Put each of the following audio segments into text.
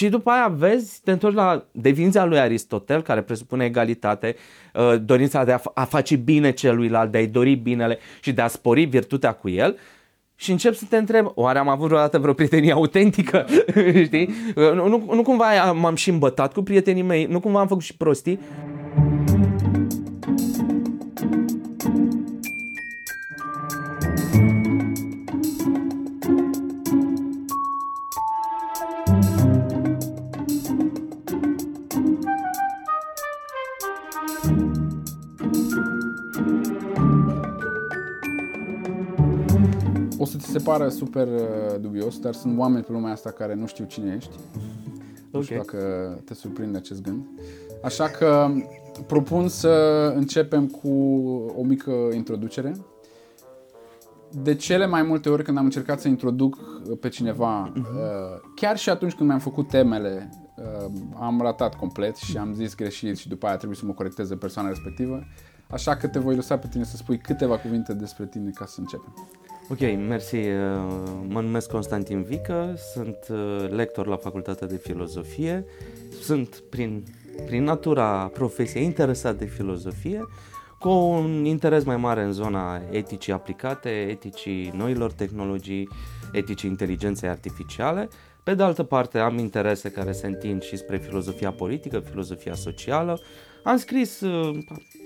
Și după aia vezi, te întorci la definiția lui Aristotel, care presupune egalitate, uh, dorința de a, a face bine celuilalt, de a-i dori binele și de a spori virtutea cu el și încep să te întreb, oare am avut vreodată vreo prietenie autentică? Știi? Nu, nu, nu cumva m-am și îmbătat cu prietenii mei, nu cumva am făcut și prostii? Se pare super uh, dubios, dar sunt oameni pe lumea asta care nu știu cine ești. Okay. Nu știu dacă te surprinde acest gând. Așa că propun să începem cu o mică introducere. De cele mai multe ori când am încercat să introduc pe cineva, uh-huh. chiar și atunci când mi-am făcut temele, uh, am ratat complet și am zis greșit și după aia trebuie să mă corecteze persoana respectivă. Așa că te voi lăsa pe tine să spui câteva cuvinte despre tine ca să începem. Ok, mersi. Uh, mă numesc Constantin Vică, sunt uh, lector la Facultatea de Filozofie, sunt prin, prin natura profesiei interesat de filozofie, cu un interes mai mare în zona eticii aplicate, eticii noilor tehnologii, eticii inteligenței artificiale. Pe de altă parte am interese care se întind și spre filozofia politică, filozofia socială, am scris uh,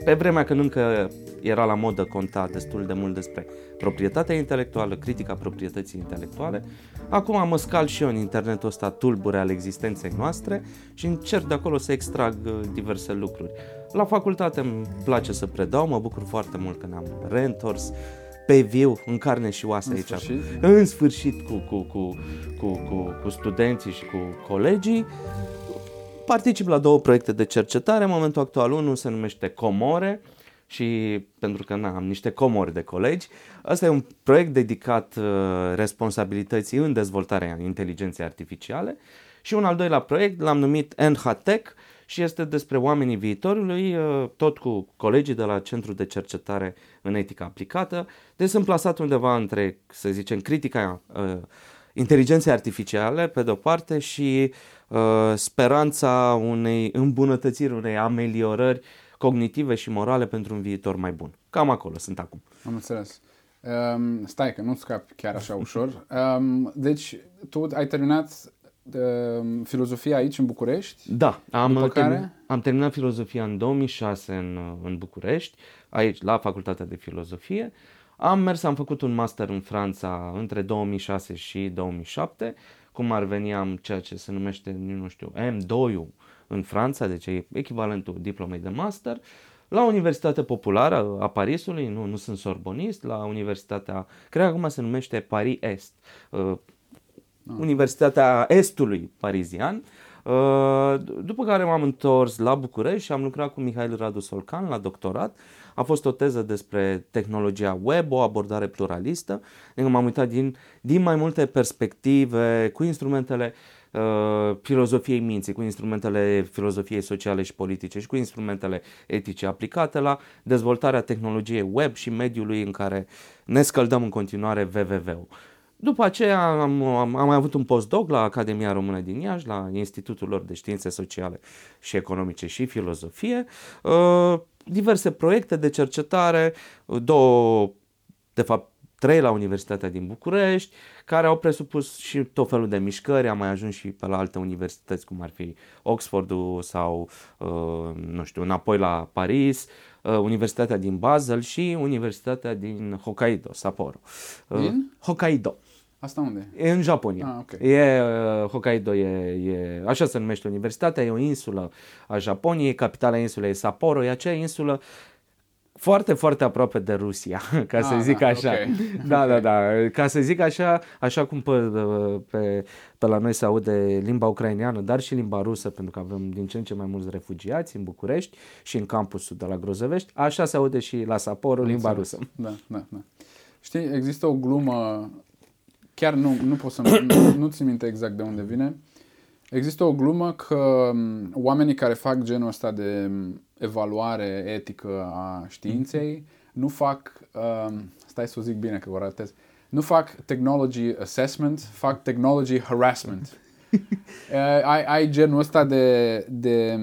pe vremea când încă era la modă conta destul de mult despre proprietatea intelectuală, critica proprietății intelectuale. Acum mă scal și eu în internetul ăsta tulbure al existenței noastre și încerc de acolo să extrag uh, diverse lucruri. La facultate îmi place să predau, mă bucur foarte mult că ne-am reîntors pe viu, în carne și oase în aici. Sfârșit? În sfârșit cu, cu, cu, cu, cu, cu studenții și cu colegii. Particip la două proiecte de cercetare, în momentul actual unul se numește Comore și pentru că na, am niște comori de colegi, ăsta e un proiect dedicat uh, responsabilității în dezvoltarea inteligenței artificiale și un al doilea proiect l-am numit NHTech și este despre oamenii viitorului, uh, tot cu colegii de la Centrul de Cercetare în Etică Aplicată. Deci sunt plasat undeva între, să zicem, critica uh, inteligenței artificiale, pe de-o parte, și uh, speranța unei îmbunătățiri, unei ameliorări cognitive și morale pentru un viitor mai bun. Cam acolo sunt acum. Am înțeles. Um, stai că nu scapi chiar așa ușor. Um, deci, tu ai terminat uh, filozofia aici în București? Da, am, termin, care? am terminat filozofia în 2006 în, în București, aici la Facultatea de Filozofie. Am mers, am făcut un master în Franța între 2006 și 2007, cum ar veni am ceea ce se numește, nu știu, M2 în Franța, deci e echivalentul diplomei de master, la Universitatea Populară a Parisului, nu, nu sunt sorbonist, la Universitatea, cred că acum se numește Paris Est, uh, ah. Universitatea Estului Parizian, uh, după care m-am întors la București și am lucrat cu Mihail Radu Solcan la doctorat, a fost o teză despre tehnologia web, o abordare pluralistă, adică m-am uitat din, din mai multe perspective, cu instrumentele uh, filozofiei minții, cu instrumentele filozofiei sociale și politice și cu instrumentele etice aplicate la dezvoltarea tehnologiei web și mediului în care ne scăldăm în continuare www-ul. După aceea am, am, am avut un postdoc la Academia Română din Iași, la Institutul lor de Științe Sociale și Economice și Filozofie. Uh, diverse proiecte de cercetare, două, de fapt trei la Universitatea din București, care au presupus și tot felul de mișcări, am mai ajuns și pe la alte universități, cum ar fi Oxfordul sau, uh, nu știu, înapoi la Paris, uh, Universitatea din Basel și Universitatea din Hokkaido, Sapporo. Uh, din? Hokkaido. Asta unde e? în Japonia. Ah, okay. E, uh, Hokkaido e, e, așa se numește universitatea, e o insulă a Japoniei, capitala insulei e Sapporo, e acea insulă foarte, foarte aproape de Rusia, ca ah, să zic da, așa. Okay. Da, da, da. Ca să zic așa, așa cum pe, pe, pe la noi se aude limba ucraineană, dar și limba rusă, pentru că avem din ce în ce mai mulți refugiați în București și în campusul de la Grozăvești, așa se aude și la Sapporo limba rusă. Da, da, da. Știi, există o glumă chiar nu, nu pot să nu, nu țin minte exact de unde vine. Există o glumă că um, oamenii care fac genul ăsta de um, evaluare etică a științei nu fac, uh, stai să o zic bine că o ratez, nu fac technology assessment, fac technology harassment. ai, ai genul ăsta de, de,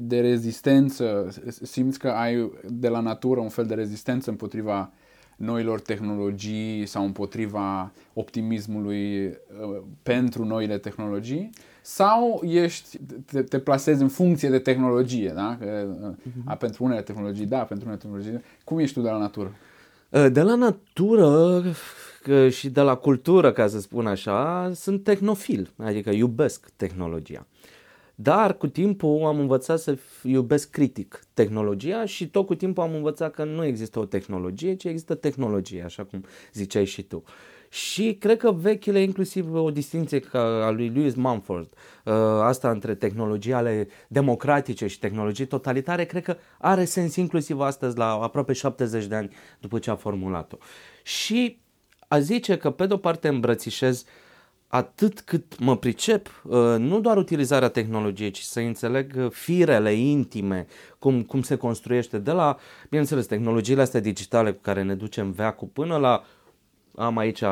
de rezistență, simți că ai de la natură un fel de rezistență împotriva noilor tehnologii sau împotriva optimismului uh, pentru noile tehnologii sau ești, te, te plasezi în funcție de tehnologie, da? Că, uh-huh. a, pentru unele tehnologii da, pentru unele tehnologii Cum ești tu de la natură? Uh, de la natură și de la cultură, ca să spun așa, sunt tehnofil, adică iubesc tehnologia. Dar cu timpul am învățat să iubesc critic tehnologia și tot cu timpul am învățat că nu există o tehnologie, ci există tehnologie, așa cum ziceai și tu. Și cred că vechile, inclusiv o distinție ca a lui Louis Mumford, uh, asta între tehnologiile democratice și tehnologii totalitare, cred că are sens inclusiv astăzi, la aproape 70 de ani după ce a formulat-o. Și a zice că pe de-o parte îmbrățișez uh, atât cât mă pricep, uh, nu doar utilizarea tehnologiei, ci să înțeleg uh, firele intime, cum, cum se construiește, de la, bineînțeles, tehnologiile astea digitale cu care ne ducem veacul până la am aici,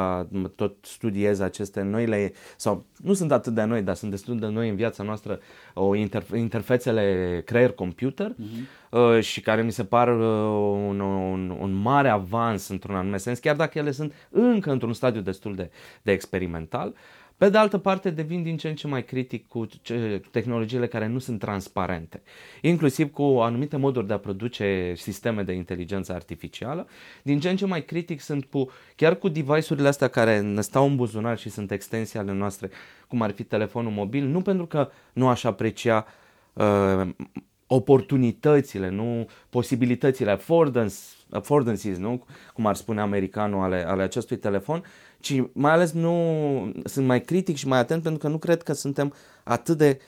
tot studiez aceste noile, sau nu sunt atât de noi, dar sunt destul de noi în viața noastră, o interf- interfețele creier-computer uh-huh. uh, și care mi se par uh, un, un, un mare avans într-un anume sens, chiar dacă ele sunt încă într-un stadiu destul de, de experimental. Uh, pe de altă parte, devin din ce în ce mai critic cu tehnologiile care nu sunt transparente, inclusiv cu anumite moduri de a produce sisteme de inteligență artificială. Din ce în ce mai critic sunt cu, chiar cu device-urile astea care ne stau în buzunar și sunt extensii ale noastre, cum ar fi telefonul mobil, nu pentru că nu aș aprecia uh, oportunitățile, nu posibilitățile, affordances, nu? cum ar spune americanul ale, ale acestui telefon, ci mai ales nu sunt mai critic și mai atent pentru că nu cred că suntem atât de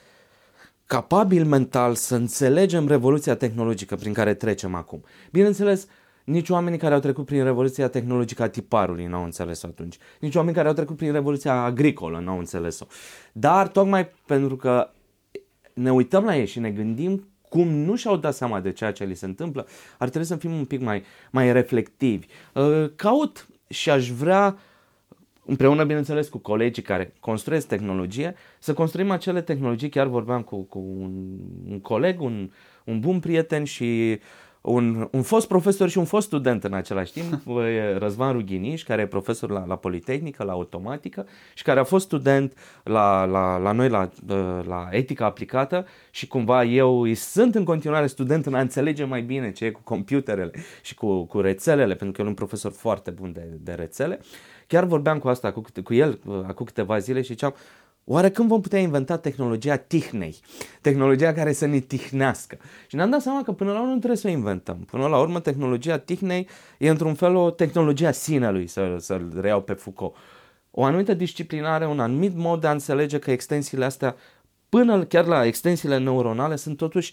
capabili mental să înțelegem revoluția tehnologică prin care trecem acum. Bineînțeles, nici oamenii care au trecut prin revoluția tehnologică a tiparului n-au înțeles-o atunci. Nici oamenii care au trecut prin revoluția agricolă n-au înțeles-o. Dar tocmai pentru că ne uităm la ei și ne gândim cum nu și-au dat seama de ceea ce li se întâmplă, ar trebui să fim un pic mai, mai reflectivi. Uh, caut și aș vrea împreună, bineînțeles, cu colegii care construiesc tehnologie, să construim acele tehnologii, chiar vorbeam cu, cu un, un coleg, un, un bun prieten și un, un fost profesor și un fost student în același timp, Răzvan Rughiniș, care e profesor la, la Politehnică, la automatică și care a fost student la, la, la noi la, la etică aplicată și cumva eu îi sunt în continuare student în a înțelege mai bine ce e cu computerele și cu, cu rețelele, pentru că el e un profesor foarte bun de, de rețele. Chiar vorbeam cu asta cu, cu el acum câteva zile și ziceam, Oare când vom putea inventa tehnologia tihnei? Tehnologia care să ne tihnească. Și ne-am dat seama că până la urmă nu trebuie să o inventăm. Până la urmă tehnologia tihnei e într-un fel o tehnologie a sinelui, să, să-l reiau pe Foucault. O anumită disciplinare, un anumit mod de a înțelege că extensiile astea, până chiar la extensiile neuronale, sunt totuși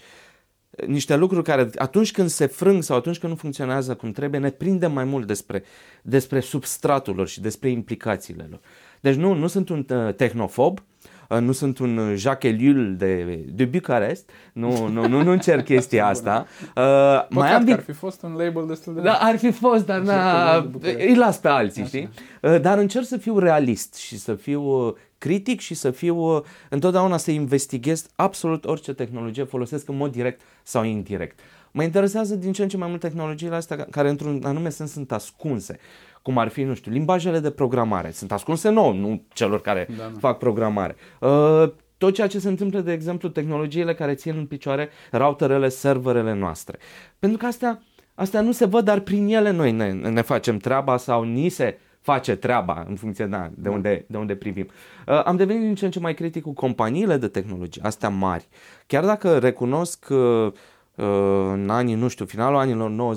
niște lucruri care atunci când se frâng sau atunci când nu funcționează cum trebuie, ne prindem mai mult despre, despre substratul lor și despre implicațiile lor. Deci nu, nu sunt un uh, tehnofob, uh, nu sunt un uh, Jacques Ellul de, de Bucarest, nu, nu, nu, nu încerc chestia asta. Uh, mai am ar fi fost un label destul de... Da, ar fi fost, dar na, îi las pe alții, Așa. știi? Uh, dar încerc să fiu realist și să fiu critic și să fiu întotdeauna să investighez absolut orice tehnologie folosesc în mod direct sau indirect. Mă interesează din ce în ce mai mult tehnologiile astea care într-un anume sens sunt ascunse cum ar fi, nu știu, limbajele de programare. Sunt ascunse nou, nu celor care da, da. fac programare. Uh, tot ceea ce se întâmplă, de exemplu, tehnologiile care țin în picioare routerele, serverele noastre. Pentru că astea, astea nu se văd, dar prin ele noi ne, ne facem treaba sau ni se face treaba în funcție da, de, da. unde, de unde privim. Uh, am devenit din ce în ce mai critic cu companiile de tehnologie, astea mari. Chiar dacă recunosc uh, în anii, nu știu, finalul anilor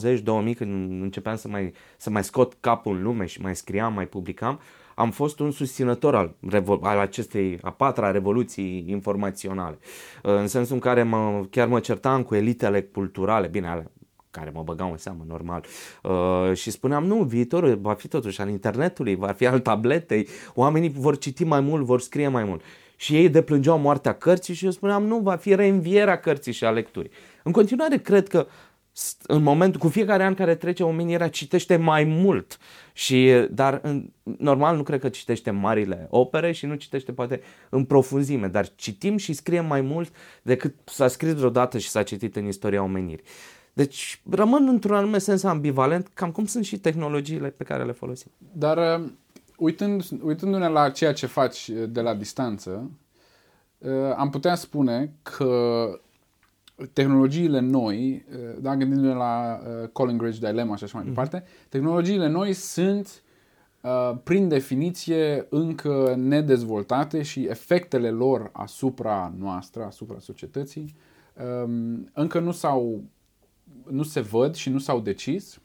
90-2000, când începeam să mai, să mai scot capul în lume și mai scriam, mai publicam, am fost un susținător al, al acestei a patra revoluții informaționale. În sensul în care mă, chiar mă certam cu elitele culturale, bine, ale care mă băgau în seamă, normal. Uh, și spuneam, nu, viitorul va fi totuși al internetului, va fi al tabletei, oamenii vor citi mai mult, vor scrie mai mult. Și ei deplângeau moartea cărții și eu spuneam, nu, va fi reînvierea cărții și a lecturii. În continuare cred că în momentul, cu fiecare an care trece, omenirea citește mai mult. Și, dar, în, normal, nu cred că citește marile opere și nu citește poate în profunzime, dar citim și scriem mai mult decât s-a scris vreodată și s-a citit în istoria omenirii. Deci rămân într-un anume sens ambivalent, cam cum sunt și tehnologiile pe care le folosim. Dar uh, uitând, uitându-ne la ceea ce faci uh, de la distanță, uh, am putea spune că tehnologiile noi, da, gândindu-ne la Colin Grange Dilemma și așa mai mhm. departe, mm-hmm. tehnologiile noi sunt prin definiție încă nedezvoltate și efectele lor asupra noastră, asupra societății, um, încă nu s-au nu se văd și nu s-au decis.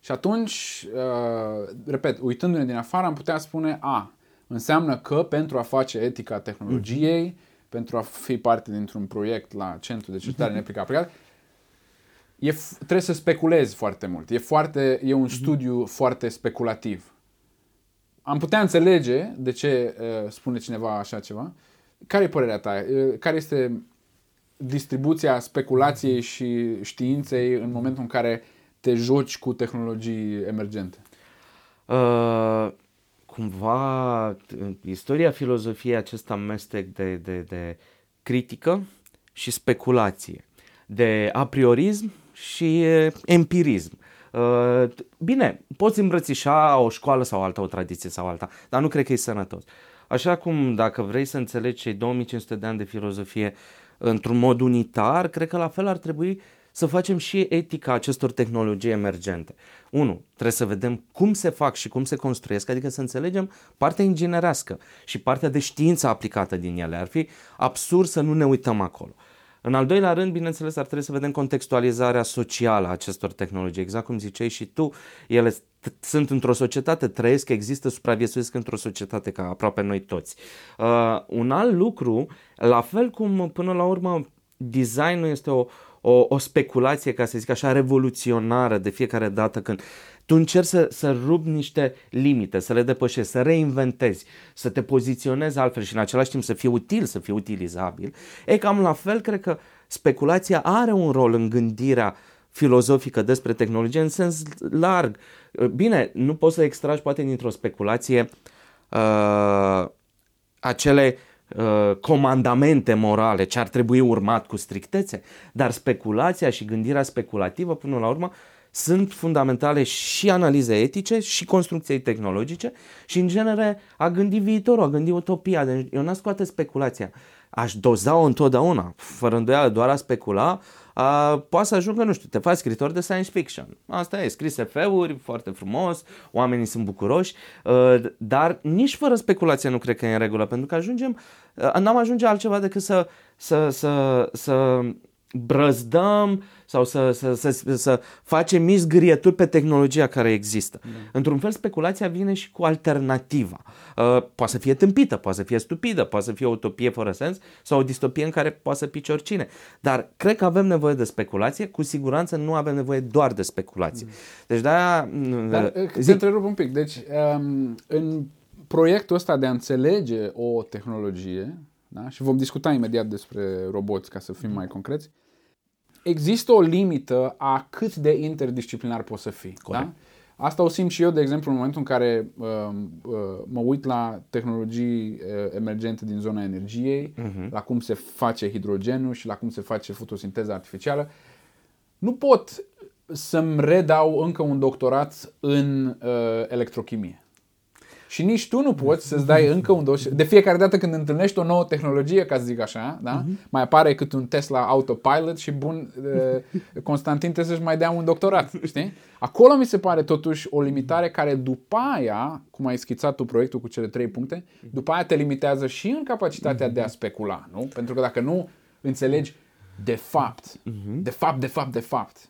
Și atunci, uh, repet, uitându-ne din afară, am putea spune, a, înseamnă că pentru a face etica tehnologiei, mm-hmm. pentru a fi parte dintr-un proiect la Centrul de Cercetare mm-hmm. Neaplică Aplicată, e, trebuie să speculezi foarte mult. E, foarte, e un mm-hmm. studiu foarte speculativ. Am putea înțelege de ce uh, spune cineva așa ceva. Care e părerea ta? Uh, care este distribuția speculației și științei în momentul în care te joci cu tehnologii emergente? Uh, cumva, istoria filozofiei acest amestec de, de, de critică și speculație, de apriorism și empirism. Uh, bine, poți îmbrățișa o școală sau alta, o tradiție sau alta, dar nu cred că e sănătos. Așa cum dacă vrei să înțelegi cei 2500 de ani de filozofie într-un mod unitar, cred că la fel ar trebui să facem și etica acestor tehnologii emergente. Unu, trebuie să vedem cum se fac și cum se construiesc, adică să înțelegem partea inginerească și partea de știință aplicată din ele. Ar fi absurd să nu ne uităm acolo. În al doilea rând, bineînțeles, ar trebui să vedem contextualizarea socială a acestor tehnologii. Exact cum ziceai și tu, ele sunt într-o societate, trăiesc, există, supraviețuiesc într-o societate ca aproape noi toți. Uh, un alt lucru, la fel cum până la urmă designul este o, o, o speculație, ca să zic așa, revoluționară de fiecare dată când tu încerci să, să rupi niște limite, să le depășești, să reinventezi, să te poziționezi altfel și în același timp să fie util, să fie utilizabil. E cam la fel, cred că speculația are un rol în gândirea filozofică despre tehnologie în sens larg. Bine, nu poți să extragi poate dintr-o speculație uh, acele uh, comandamente morale ce ar trebui urmat cu strictețe, dar speculația și gândirea speculativă până la urmă sunt fundamentale și analize etice și construcției tehnologice și în genere a gândi viitorul, a gândi utopia. Deci eu n-am scoate speculația. Aș doza-o întotdeauna, fără îndoială, doar a specula, a, poate să ajungă, nu știu, te faci scritor de science fiction. Asta e, scris SF-uri, foarte frumos, oamenii sunt bucuroși, a, dar nici fără speculație nu cred că e în regulă, pentru că ajungem, a, n-am ajunge altceva decât să, să, să, să brăzdăm sau să, să, să, să facem mizgârieturi pe tehnologia care există. Da. Într-un fel, speculația vine și cu alternativa. Uh, poate să fie tâmpită, poate să fie stupidă, poate să fie o utopie fără sens sau o distopie în care poate să pice oricine. Dar cred că avem nevoie de speculație, cu siguranță nu avem nevoie doar de speculație. Mm. Deci de-aia... Mm, Dar, uh, zic... întrerup un pic. Deci, um, în proiectul ăsta de a înțelege o tehnologie, da? și vom discuta imediat despre roboți ca să fim mai concreți, există o limită a cât de interdisciplinar poți să fii. Da? Asta o simt și eu, de exemplu, în momentul în care uh, uh, mă uit la tehnologii uh, emergente din zona energiei, uh-huh. la cum se face hidrogenul și la cum se face fotosinteza artificială. Nu pot să-mi redau încă un doctorat în uh, electrochimie. Și nici tu nu poți să-ți dai încă un dos. De fiecare dată când întâlnești o nouă tehnologie, ca să zic așa, da? uh-huh. mai apare cât un Tesla Autopilot și bun, uh, Constantin trebuie să-și mai dea un doctorat, știi? Acolo mi se pare totuși o limitare care după aia, cum ai schițat tu proiectul cu cele trei puncte, după aia te limitează și în capacitatea de a specula, nu? Pentru că dacă nu înțelegi de fapt, de fapt, de fapt, de fapt,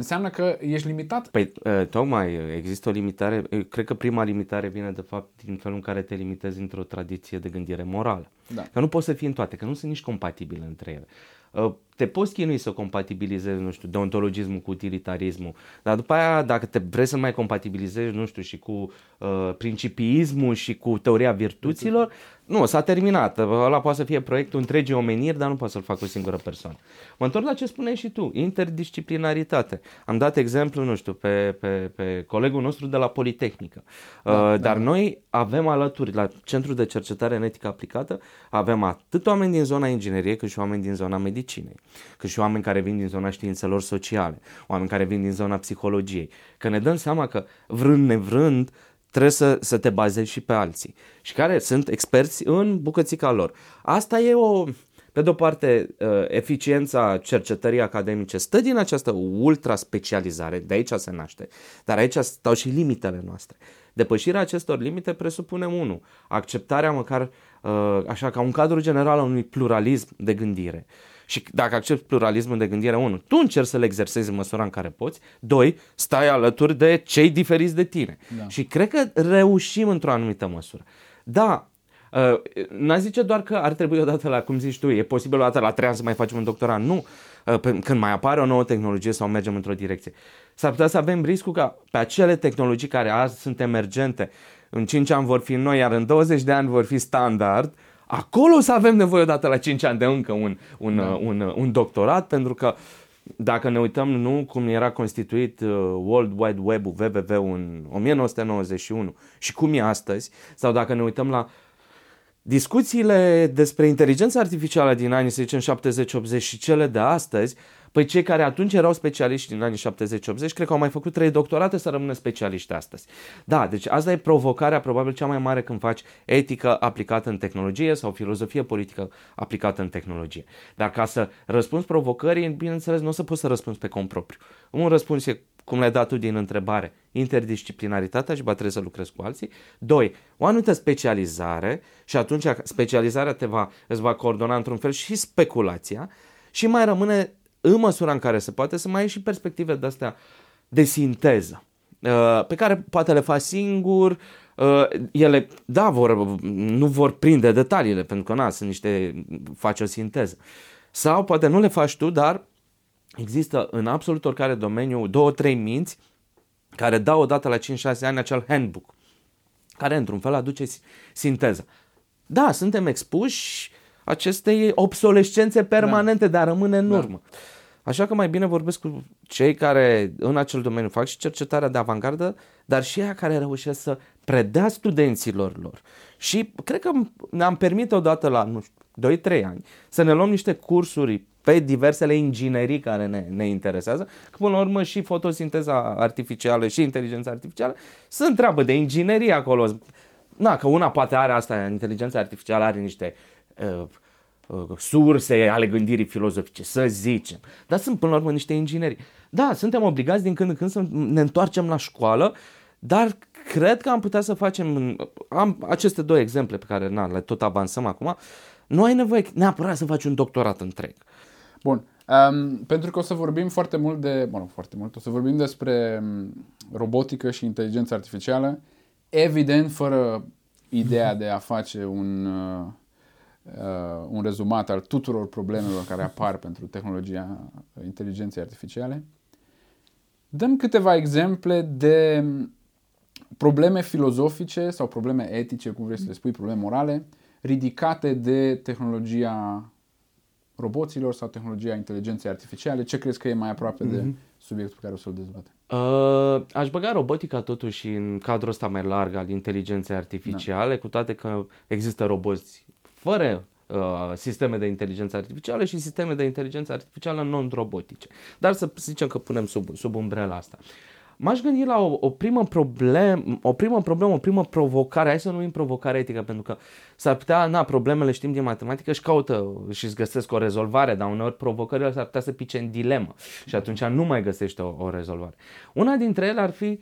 Înseamnă că ești limitat? Păi, uh, tocmai, există o limitare, cred că prima limitare vine de fapt din felul în care te limitezi într-o tradiție de gândire morală. Da. Că nu pot să fie în toate, că nu sunt nici compatibile între ele. Uh, te poți chinui să compatibilizezi, nu știu, deontologismul cu utilitarismul, dar după aia, dacă te vrei să mai compatibilizezi, nu știu, și cu uh, principiismul și cu teoria virtuților, nu, s-a terminat. Ăla poate să fie proiectul întregii omeniri, dar nu poate să-l facă o singură persoană. Mă întorc la ce spuneai și tu, interdisciplinaritate. Am dat exemplu, nu știu, pe, pe, pe colegul nostru de la Politehnică. Da, uh, da, dar da. noi avem alături, la Centrul de Cercetare în Etică Aplicată, avem atât oameni din zona ingineriei, cât și oameni din zona medicinei, cât și oameni care vin din zona științelor sociale, oameni care vin din zona psihologiei. Că ne dăm seama că, vrând nevrând, trebuie să, să te bazezi și pe alții și care sunt experți în bucățica lor. Asta e o, pe de o parte, uh, eficiența cercetării academice stă din această ultra specializare, de aici se naște, dar aici stau și limitele noastre. Depășirea acestor limite presupune, unu, acceptarea măcar uh, așa ca un cadru general al unui pluralism de gândire. Și dacă accepti pluralismul de gândire, unu, tu încerci să le exersezi în măsura în care poți, doi, stai alături de cei diferiți de tine. Da. Și cred că reușim într-o anumită măsură. Da, Uh, n-aș zice doar că ar trebui odată la, cum zici tu, e posibil odată la trei ani să mai facem un doctorat. Nu. Uh, când mai apare o nouă tehnologie sau mergem într-o direcție. S-ar putea să avem riscul ca pe acele tehnologii care azi sunt emergente, în 5 ani vor fi noi, iar în 20 de ani vor fi standard, acolo să avem nevoie odată la 5 ani de încă un, un, da. un, un, un doctorat, pentru că dacă ne uităm, nu cum era constituit uh, World Wide Web-ul, www în 1991 și cum e astăzi, sau dacă ne uităm la discuțiile despre inteligența artificială din anii, să zicem, 70-80 și cele de astăzi, Păi cei care atunci erau specialiști în anii 70-80, cred că au mai făcut trei doctorate să rămână specialiști astăzi. Da, deci asta e provocarea probabil cea mai mare când faci etică aplicată în tehnologie sau filozofie politică aplicată în tehnologie. Dar ca să răspunzi provocării, bineînțeles, nu o să poți să răspunzi pe cont propriu. Un răspuns e cum le-ai dat tu din întrebare, interdisciplinaritatea și ba trebuie să lucrezi cu alții. Doi, o anumită specializare și atunci specializarea te va, îți va coordona într-un fel și speculația și mai rămâne în măsura în care se poate, să mai ai și perspective de astea de sinteză, uh, pe care poate le faci singur, uh, ele, da, vor, nu vor prinde detaliile, pentru că, na, sunt niște, faci o sinteză. Sau poate nu le faci tu, dar există în absolut oricare domeniu două, trei minți care dau odată la 5-6 ani acel handbook, care într-un fel aduce sinteza. Da, suntem expuși acestei obsolescențe permanente, da. dar rămâne în da. urmă. Da. Așa că mai bine vorbesc cu cei care în acel domeniu fac și cercetarea de avangardă, dar și aia care reușesc să predea studenților lor. Și cred că ne-am permit odată la, nu știu, 2-3 ani să ne luăm niște cursuri pe diversele inginerii care ne, ne interesează, că până la urmă și fotosinteza artificială și inteligența artificială sunt treabă de inginerie acolo. Na, că una poate are asta, inteligența artificială are niște uh, uh, surse ale gândirii filozofice, să zicem. Dar sunt până la urmă niște ingineri. Da, suntem obligați din când în când să ne întoarcem la școală, dar cred că am putea să facem, am aceste două exemple pe care na, le tot avansăm acum, nu ai nevoie neapărat să faci un doctorat întreg. Bun, um, pentru că o să vorbim foarte mult de, bă, nu foarte mult, o să vorbim despre um, robotică și inteligență artificială, evident fără ideea de a face un uh, uh, un rezumat al tuturor problemelor care apar pentru tehnologia inteligenței artificiale. Dăm câteva exemple de probleme filozofice sau probleme etice, cum vrei să le spui, probleme morale, ridicate de tehnologia roboților sau tehnologia inteligenței artificiale. Ce crezi că e mai aproape mm-hmm. de mhm. subiectul pe care o să-l dezbatem? Uh, aș băga robotica totuși în cadrul ăsta mai larg al inteligenței artificiale, da. cu toate că există roboți fără uh, sisteme de inteligență artificială și sisteme de inteligență artificială non-robotice. Dar să zicem că punem sub, sub umbrela asta. M-aș gândi la o, o, primă problem, o primă problemă, o primă provocare, hai să numim provocare etică, pentru că s-ar putea, na, problemele știm din matematică și caută și îți găsesc o rezolvare, dar uneori provocările s-ar putea să pice în dilemă și atunci nu mai găsești o, o rezolvare. Una dintre ele ar fi,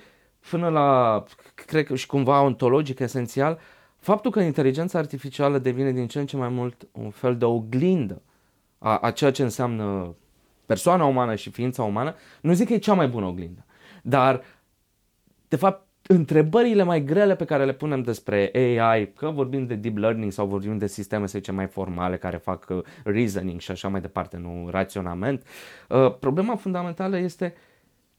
până la, cred că și cumva ontologic esențial, Faptul că inteligența artificială devine din ce în ce mai mult un fel de oglindă a, a ceea ce înseamnă persoana umană și ființa umană, nu zic că e cea mai bună oglindă, dar de fapt întrebările mai grele pe care le punem despre AI, că vorbim de deep learning sau vorbim de sisteme, să zicem, mai formale care fac uh, reasoning și așa mai departe, nu raționament, uh, problema fundamentală este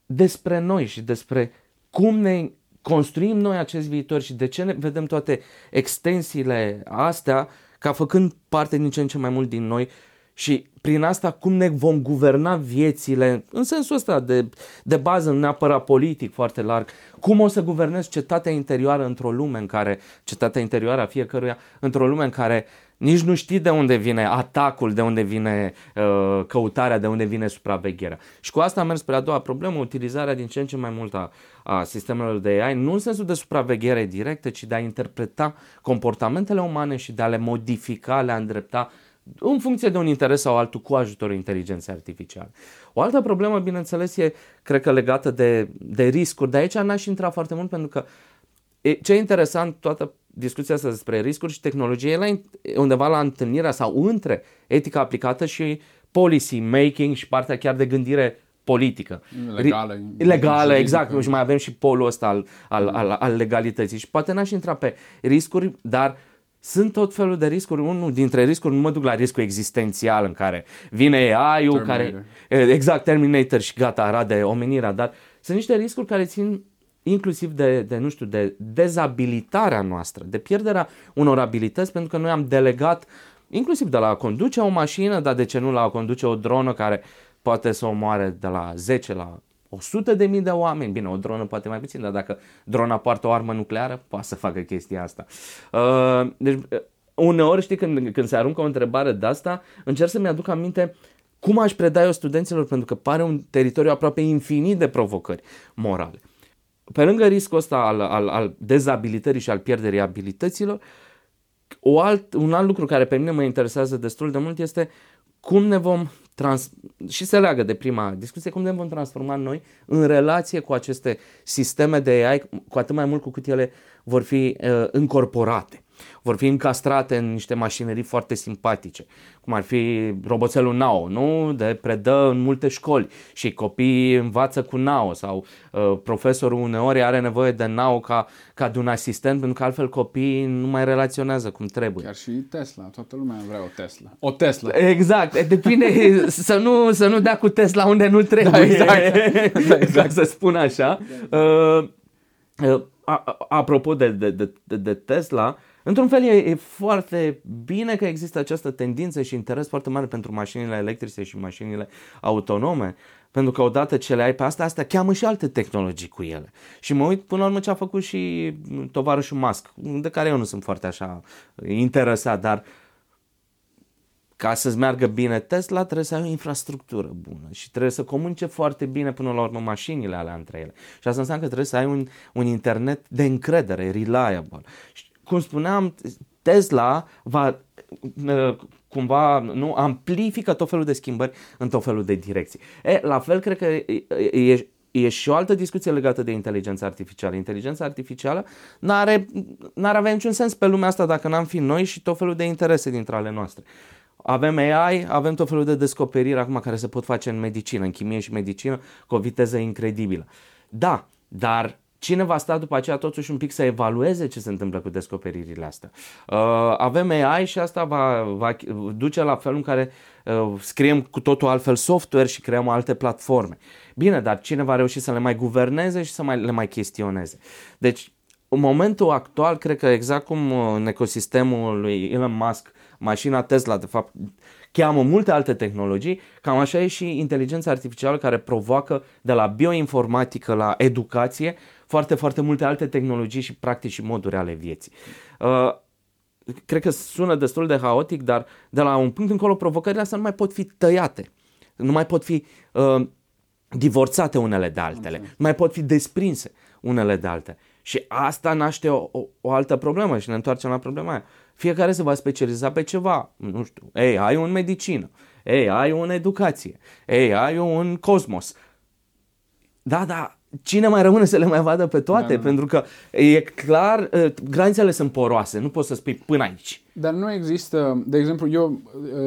despre noi și despre cum ne construim noi acest viitor și de ce ne vedem toate extensiile astea ca făcând parte din ce în ce mai mult din noi și prin asta cum ne vom guverna viețile, în sensul ăsta de, de bază, nu neapărat politic foarte larg, cum o să guvernezi cetatea interioară într-o lume în care, cetatea interioară a fiecăruia, într-o lume în care nici nu știi de unde vine atacul, de unde vine uh, căutarea, de unde vine supravegherea. Și cu asta am mers spre a doua problemă, utilizarea din ce în ce mai mult a, a sistemelor de AI, nu în sensul de supraveghere directă, ci de a interpreta comportamentele umane și de a le modifica, le a îndrepta în funcție de un interes sau altul cu ajutorul inteligenței artificiale. O altă problemă, bineînțeles, e, cred că, legată de, de riscuri, dar aici n-aș intra foarte mult pentru că e, ce e interesant, toată discuția asta despre riscuri și tehnologie, e la, undeva la întâlnirea sau între etica aplicată și policy making și partea chiar de gândire politică. Legală. Legală, exact. Și mai avem și polul ăsta al, al, al, al legalității. Și poate n-aș intra pe riscuri, dar uh, sunt tot felul de riscuri. Unul dintre riscuri, nu mă duc la riscul existențial în care vine AI-ul, care, exact, Terminator și gata, arade omenirea, dar sunt niște riscuri care țin inclusiv de, de, nu știu, de dezabilitarea noastră, de pierderea unor abilități, pentru că noi am delegat, inclusiv de la a conduce o mașină, dar de ce nu la a conduce o dronă care poate să omoare de la 10 la 100 de mii de oameni, bine, o dronă poate mai puțin, dar dacă drona poartă o armă nucleară, poate să facă chestia asta. Uh, deci, uh, uneori, știi, când, când se aruncă o întrebare de asta, încerc să-mi aduc aminte cum aș preda eu studenților, pentru că pare un teritoriu aproape infinit de provocări morale. Pe lângă riscul ăsta al, al, al dezabilitării și al pierderii abilităților, o alt, un alt lucru care pe mine mă interesează destul de mult este cum ne vom trans- și se leagă de prima discuție, cum ne vom transforma noi în relație cu aceste sisteme de AI, cu atât mai mult cu cât ele vor fi uh, încorporate vor fi încastrate în niște mașinării foarte simpatice, cum ar fi roboțelul Nao, nu? De predă în multe școli și copiii învață cu Nao sau uh, profesorul uneori are nevoie de Nao ca, ca de un asistent, pentru că altfel copiii nu mai relaționează cum trebuie. Chiar și Tesla, toată lumea vrea o Tesla. O Tesla. Exact, depinde să nu, să nu dea cu Tesla unde nu trebuie, da, exact. da, exact. să spun așa. Uh, uh, apropo de, de, de, de Tesla, Într-un fel e, e foarte bine că există această tendință și interes foarte mare pentru mașinile electrice și mașinile autonome, pentru că odată ce le ai pe astea, astea cheamă și alte tehnologii cu ele. Și mă uit până la urmă ce a făcut și tovarășul Musk, de care eu nu sunt foarte așa interesat, dar ca să-ți meargă bine Tesla, trebuie să ai o infrastructură bună și trebuie să comunice foarte bine până la urmă mașinile alea între ele. Și asta înseamnă că trebuie să ai un, un internet de încredere, reliable. Și cum spuneam, Tesla va cumva nu amplifică tot felul de schimbări în tot felul de direcții. E, la fel cred că e, e și o altă discuție legată de inteligența artificială. Inteligența artificială n-are, n-ar avea niciun sens pe lumea asta dacă n-am fi noi și tot felul de interese dintre ale noastre. Avem AI, avem tot felul de descoperiri acum care se pot face în medicină, în chimie și medicină, cu o viteză incredibilă. Da, dar Cine va sta după aceea totuși un pic să evalueze ce se întâmplă cu descoperirile astea? Uh, avem AI și asta va, va duce la felul în care uh, scriem cu totul altfel software și creăm alte platforme. Bine, dar cine va reuși să le mai guverneze și să mai, le mai chestioneze? Deci, în momentul actual, cred că exact cum uh, în ecosistemul lui Elon Musk, mașina Tesla, de fapt, cheamă multe alte tehnologii, cam așa e și inteligența artificială care provoacă de la bioinformatică la educație foarte, foarte multe alte tehnologii și practici și moduri ale vieții. Uh, cred că sună destul de haotic, dar de la un punct încolo provocările astea nu mai pot fi tăiate, nu mai pot fi uh, divorțate unele de altele, okay. nu mai pot fi desprinse unele de altele. Și asta naște o, o, o altă problemă și ne întoarcem la problema aia. Fiecare se va specializa pe ceva, nu știu, ei, ai un medicină, ei, ai un educație, ei, ai un cosmos. Da, da, cine mai rămâne să le mai vadă pe toate? Da, Pentru că e clar, ă, granițele sunt poroase, nu poți să spui până aici. Dar nu există, de exemplu, eu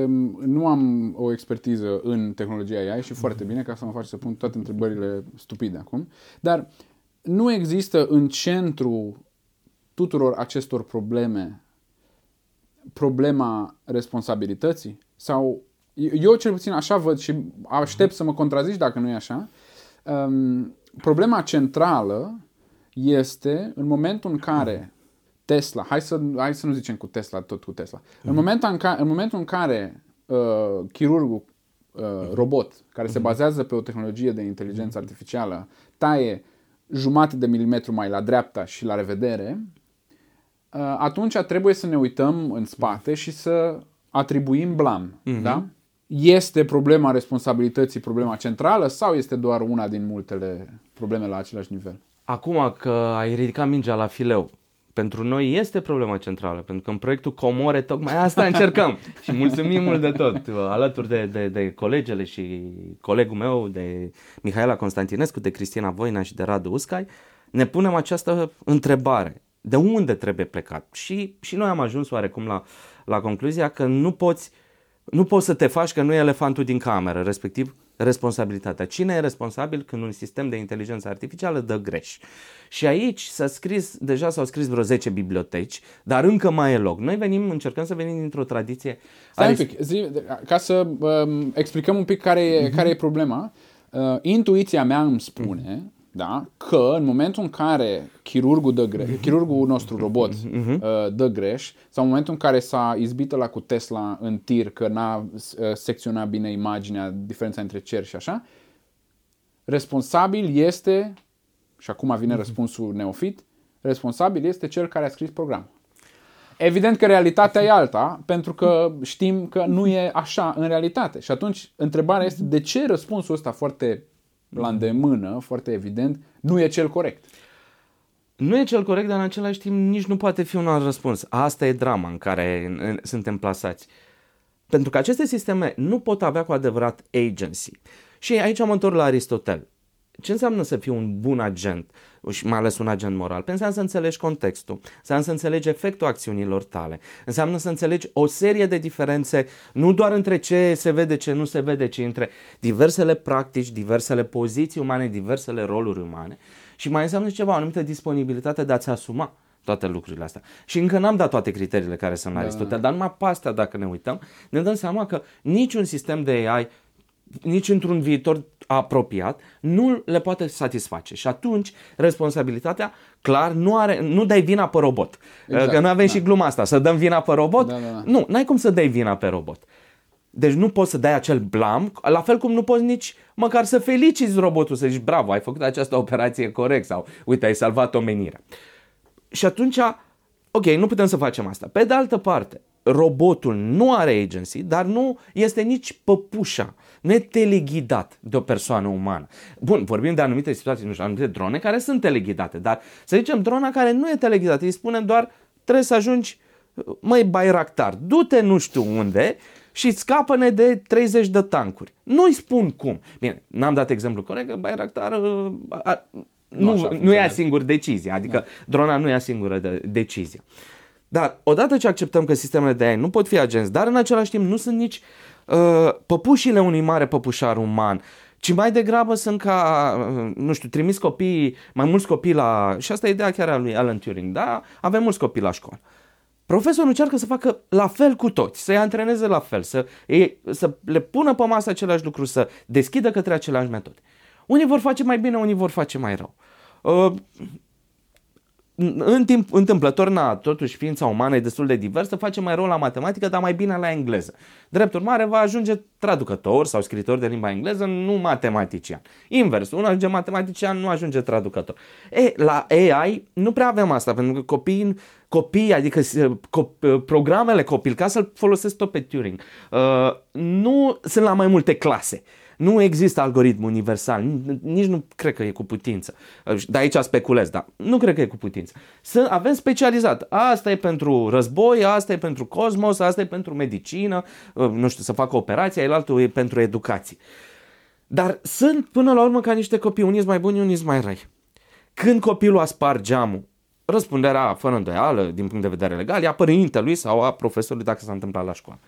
um, nu am o expertiză în tehnologia AI și foarte bine ca să mă faci să pun toate întrebările stupide acum, dar nu există în centru tuturor acestor probleme problema responsabilității? Sau eu cel puțin așa văd și aștept să mă contrazici dacă nu e așa. Um, problema centrală este în momentul în care Tesla, hai să, hai să nu zicem cu Tesla, tot cu Tesla, în, mhm. momentul în, ca, în momentul în care uh, chirurgul uh, robot, care se mhm. bazează pe o tehnologie de inteligență artificială, taie jumate de milimetru mai la dreapta și la revedere, uh, atunci trebuie să ne uităm în spate și să atribuim blam. Mm-hmm. Da? Este problema responsabilității problema centrală sau este doar una din multele probleme la același nivel? Acum că ai ridicat mingea la fileu, pentru noi este problema centrală, pentru că în proiectul Comore tocmai asta încercăm și mulțumim mult de tot, alături de, de, de colegele și colegul meu, de Mihaela Constantinescu, de Cristina Voina și de Radu Uscai, ne punem această întrebare. De unde trebuie plecat? Și, și noi am ajuns oarecum la, la concluzia că nu poți, nu poți să te faci că nu e elefantul din cameră, respectiv responsabilitatea. Cine e responsabil când un sistem de inteligență artificială dă greș? Și aici s-a scris, deja s-au scris vreo 10 biblioteci, dar încă mai e loc. Noi venim, încercăm să venim dintr-o tradiție... Stai un pic, zi, ca să um, explicăm un pic care e, uh-huh. care e problema. Uh, intuiția mea îmi spune da? că în momentul în care chirurgul, dă greș, chirurgul nostru robot uh-huh. dă greș sau în momentul în care s-a izbit la cu Tesla în tir că n-a uh, secționat bine imaginea, diferența între cer și așa, responsabil este, și acum vine uh-huh. răspunsul neofit, responsabil este cel care a scris programul. Evident că realitatea e alta, pentru că știm că nu e așa în realitate. Și atunci întrebarea este de ce răspunsul ăsta foarte la îndemână, foarte evident, nu e cel corect. Nu e cel corect, dar în același timp nici nu poate fi un alt răspuns. Asta e drama în care suntem plasați. Pentru că aceste sisteme nu pot avea cu adevărat agency. Și aici am întors la Aristotel. Ce înseamnă să fii un bun agent și mai ales un agent moral? Păi înseamnă să înțelegi contextul, înseamnă să înțelegi efectul acțiunilor tale, înseamnă să înțelegi o serie de diferențe, nu doar între ce se vede, ce nu se vede, ci între diversele practici, diversele poziții umane, diversele roluri umane și mai înseamnă ceva, o anumită disponibilitate de a-ți asuma toate lucrurile astea. Și încă n-am dat toate criteriile care sunt la da. Aristotel, dar numai pe astea, dacă ne uităm, ne dăm seama că niciun sistem de AI nici într-un viitor apropiat, nu le poate satisface. Și atunci, responsabilitatea, clar, nu, are, nu dai vina pe robot. Exact, că noi avem da. și gluma asta, să dăm vina pe robot. Da, da, da. Nu, n-ai cum să dai vina pe robot. Deci nu poți să dai acel blam, la fel cum nu poți nici măcar să feliciți robotul, să zici bravo, ai făcut această operație corect sau uite, ai salvat omenirea. Și atunci, ok, nu putem să facem asta. Pe de altă parte, robotul nu are agency, dar nu este nici păpușa, nu e teleghidat de o persoană umană. Bun, vorbim de anumite situații, nu știu, anumite drone care sunt teleghidate, dar să zicem drona care nu e teleghidată, îi spunem doar trebuie să ajungi, măi, Bayraktar, du-te nu știu unde și scapă-ne de 30 de tancuri. Nu-i spun cum. Bine, n-am dat exemplu corect, că Bayraktar uh, a, nu, nu, nu ia singur decizia, adică da. drona nu ia singură de, decizia. Dar odată ce acceptăm că sistemele de AI nu pot fi agenți, dar în același timp nu sunt nici uh, păpușile unui mare păpușar uman, ci mai degrabă sunt ca, uh, nu știu, trimis copii, mai mulți copii la... Și asta e ideea chiar a lui Alan Turing, da? Avem mulți copii la școală. Profesorul încearcă să facă la fel cu toți, să-i antreneze la fel, să, ei, să le pună pe masă același lucru, să deschidă către aceleași metode. Unii vor face mai bine, unii vor face mai rău. Uh, în timp întâmplător, na, totuși ființa umană e destul de diversă, face mai rău la matematică, dar mai bine la engleză. Drept urmare, va ajunge traducător sau scriitor de limba engleză, nu matematician. Invers, unul ajunge matematician, nu ajunge traducător. E, la AI nu prea avem asta, pentru că copiii, copiii adică cop, programele copil, ca să-l folosesc tot pe Turing, uh, nu sunt la mai multe clase. Nu există algoritm universal, nici nu cred că e cu putință. De aici speculez, dar nu cred că e cu putință. Să avem specializat. Asta e pentru război, asta e pentru cosmos, asta e pentru medicină, uh, nu știu, să facă operația, altul e pentru educație. Dar sunt până la urmă ca niște copii, unii mai buni, unii mai răi. Când copilul a spart geamul, răspunderea fără îndoială din punct de vedere legal, e a părintelui sau a profesorului dacă s-a întâmplat la școală.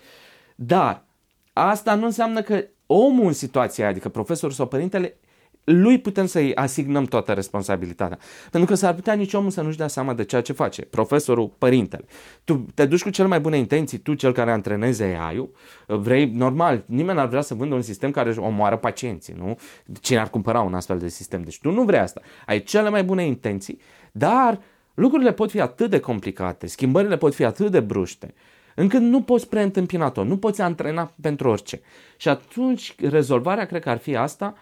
Dar asta nu înseamnă că omul în situația aia, adică profesorul sau părintele, lui putem să-i asignăm toată responsabilitatea. Pentru că s-ar putea nici omul să nu-și dea seama de ceea ce face. Profesorul, părintele. Tu te duci cu cele mai bune intenții, tu cel care antreneze AI-ul, vrei, normal, nimeni n-ar vrea să vândă un sistem care omoară pacienții, nu? Cine ar cumpăra un astfel de sistem? Deci tu nu vrei asta. Ai cele mai bune intenții, dar lucrurile pot fi atât de complicate, schimbările pot fi atât de bruște, încât nu poți preîntâmpina-o, nu poți antrena pentru orice. Și atunci rezolvarea cred că ar fi asta,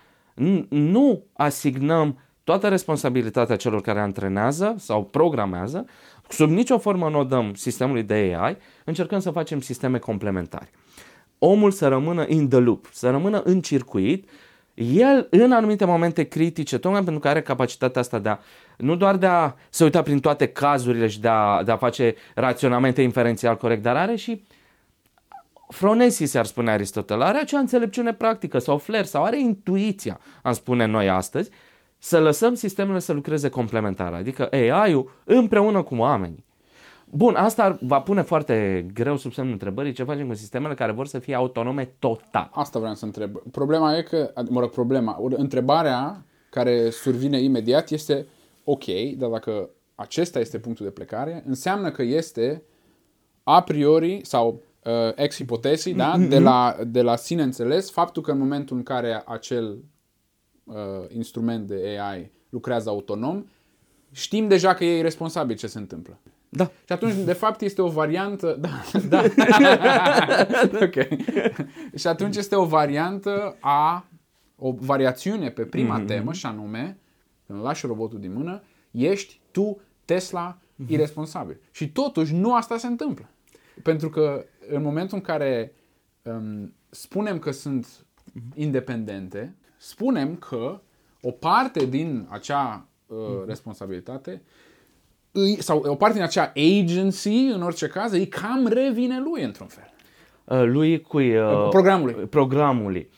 nu asignăm toată responsabilitatea celor care antrenează sau programează, sub nicio formă nu o dăm sistemului de AI, încercăm să facem sisteme complementare. Omul să rămână in the loop, să rămână în circuit, el în anumite momente critice, tocmai pentru că are capacitatea asta de a, nu doar de a se uita prin toate cazurile și de a, de a face raționamente inferențial corect, dar are și Fronesis ar spune Aristotel, are acea înțelepciune practică sau flair sau are intuiția, am spune noi astăzi, să lăsăm sistemele să lucreze complementar, adică AI-ul împreună cu oamenii. Bun, asta va pune foarte greu sub semnul întrebării ce facem cu sistemele care vor să fie autonome total. Asta vreau să întreb. Problema e că, mă rog, problema, întrebarea care survine imediat este ok, dar dacă acesta este punctul de plecare, înseamnă că este a priori sau uh, ex hipotesi, da? Mm-hmm. de, la, de la sine înțeles, faptul că în momentul în care acel uh, instrument de AI lucrează autonom, știm deja că e responsabil ce se întâmplă. Da. Și atunci, de fapt, este o variantă... Da, da. ok. și atunci este o variantă a... o variațiune pe prima mm-hmm. temă, și anume, când lași robotul din mână, ești tu, Tesla, mm-hmm. irresponsabil. Și totuși, nu asta se întâmplă. Pentru că în momentul în care um, spunem că sunt independente, spunem că o parte din acea uh, responsabilitate îi, sau o parte din acea agency, în orice caz, îi cam revine lui într-un fel. Uh, lui cu uh, programului. programului.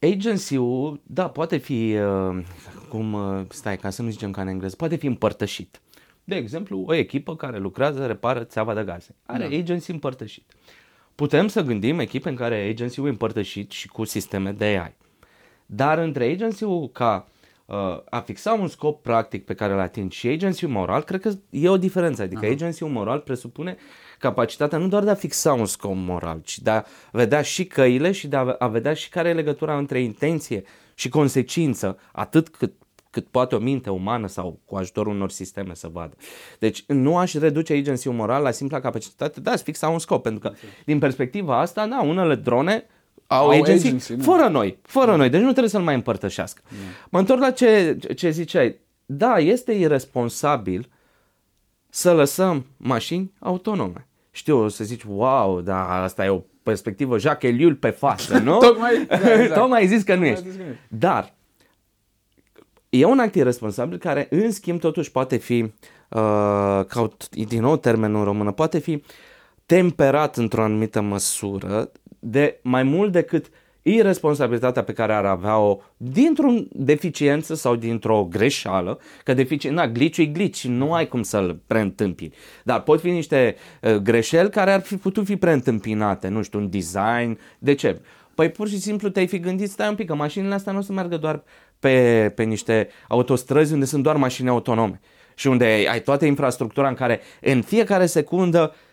Agency-ul, da, poate fi, uh, cum, uh, stai, ca să nu zicem ca în engleză, poate fi împărtășit. De exemplu, o echipă care lucrează, repară țeava de gaze. Are da. agency împărtășit. Putem să gândim echipe în care agency-ul e împărtășit și cu sisteme de AI. Dar între agency-ul ca uh, a fixa un scop practic pe care îl atingi și agency-ul moral, cred că e o diferență. Adică Aha. agency-ul moral presupune capacitatea nu doar de a fixa un scop moral, ci de a vedea și căile și de a, a vedea și care e legătura între intenție și consecință, atât cât cât poate o minte umană sau cu ajutorul unor sisteme să vadă. Deci nu aș reduce agency moral la simpla capacitate de a fixa un scop, pentru că din perspectiva asta, da, unele drone au, au agency, agency fără noi, fără da. noi, deci nu trebuie să-l mai împărtășească. Da. Mă întorc la ce, ce ziceai. Da, este irresponsabil să lăsăm mașini autonome. Știu, o să zici, wow, da, asta e o perspectivă Jacques Ellul pe față, nu? Tocmai, da, exact. Tocmai ai zis că nu ești. Dar e un act irresponsabil care, în schimb, totuși poate fi, uh, caut din nou termenul în română, poate fi temperat într-o anumită măsură de mai mult decât irresponsabilitatea pe care ar avea-o dintr-o deficiență sau dintr-o greșeală, că deficien, na, gliciu e glici, nu ai cum să-l preîntâmpini. Dar pot fi niște uh, greșeli care ar fi putut fi preîntâmpinate, nu știu, un design, de ce? Păi pur și simplu te-ai fi gândit, stai un pic, că mașinile astea nu o să meargă doar pe, pe niște autostrăzi unde sunt doar mașini autonome și unde ai toată infrastructura în care în fiecare secundă uh,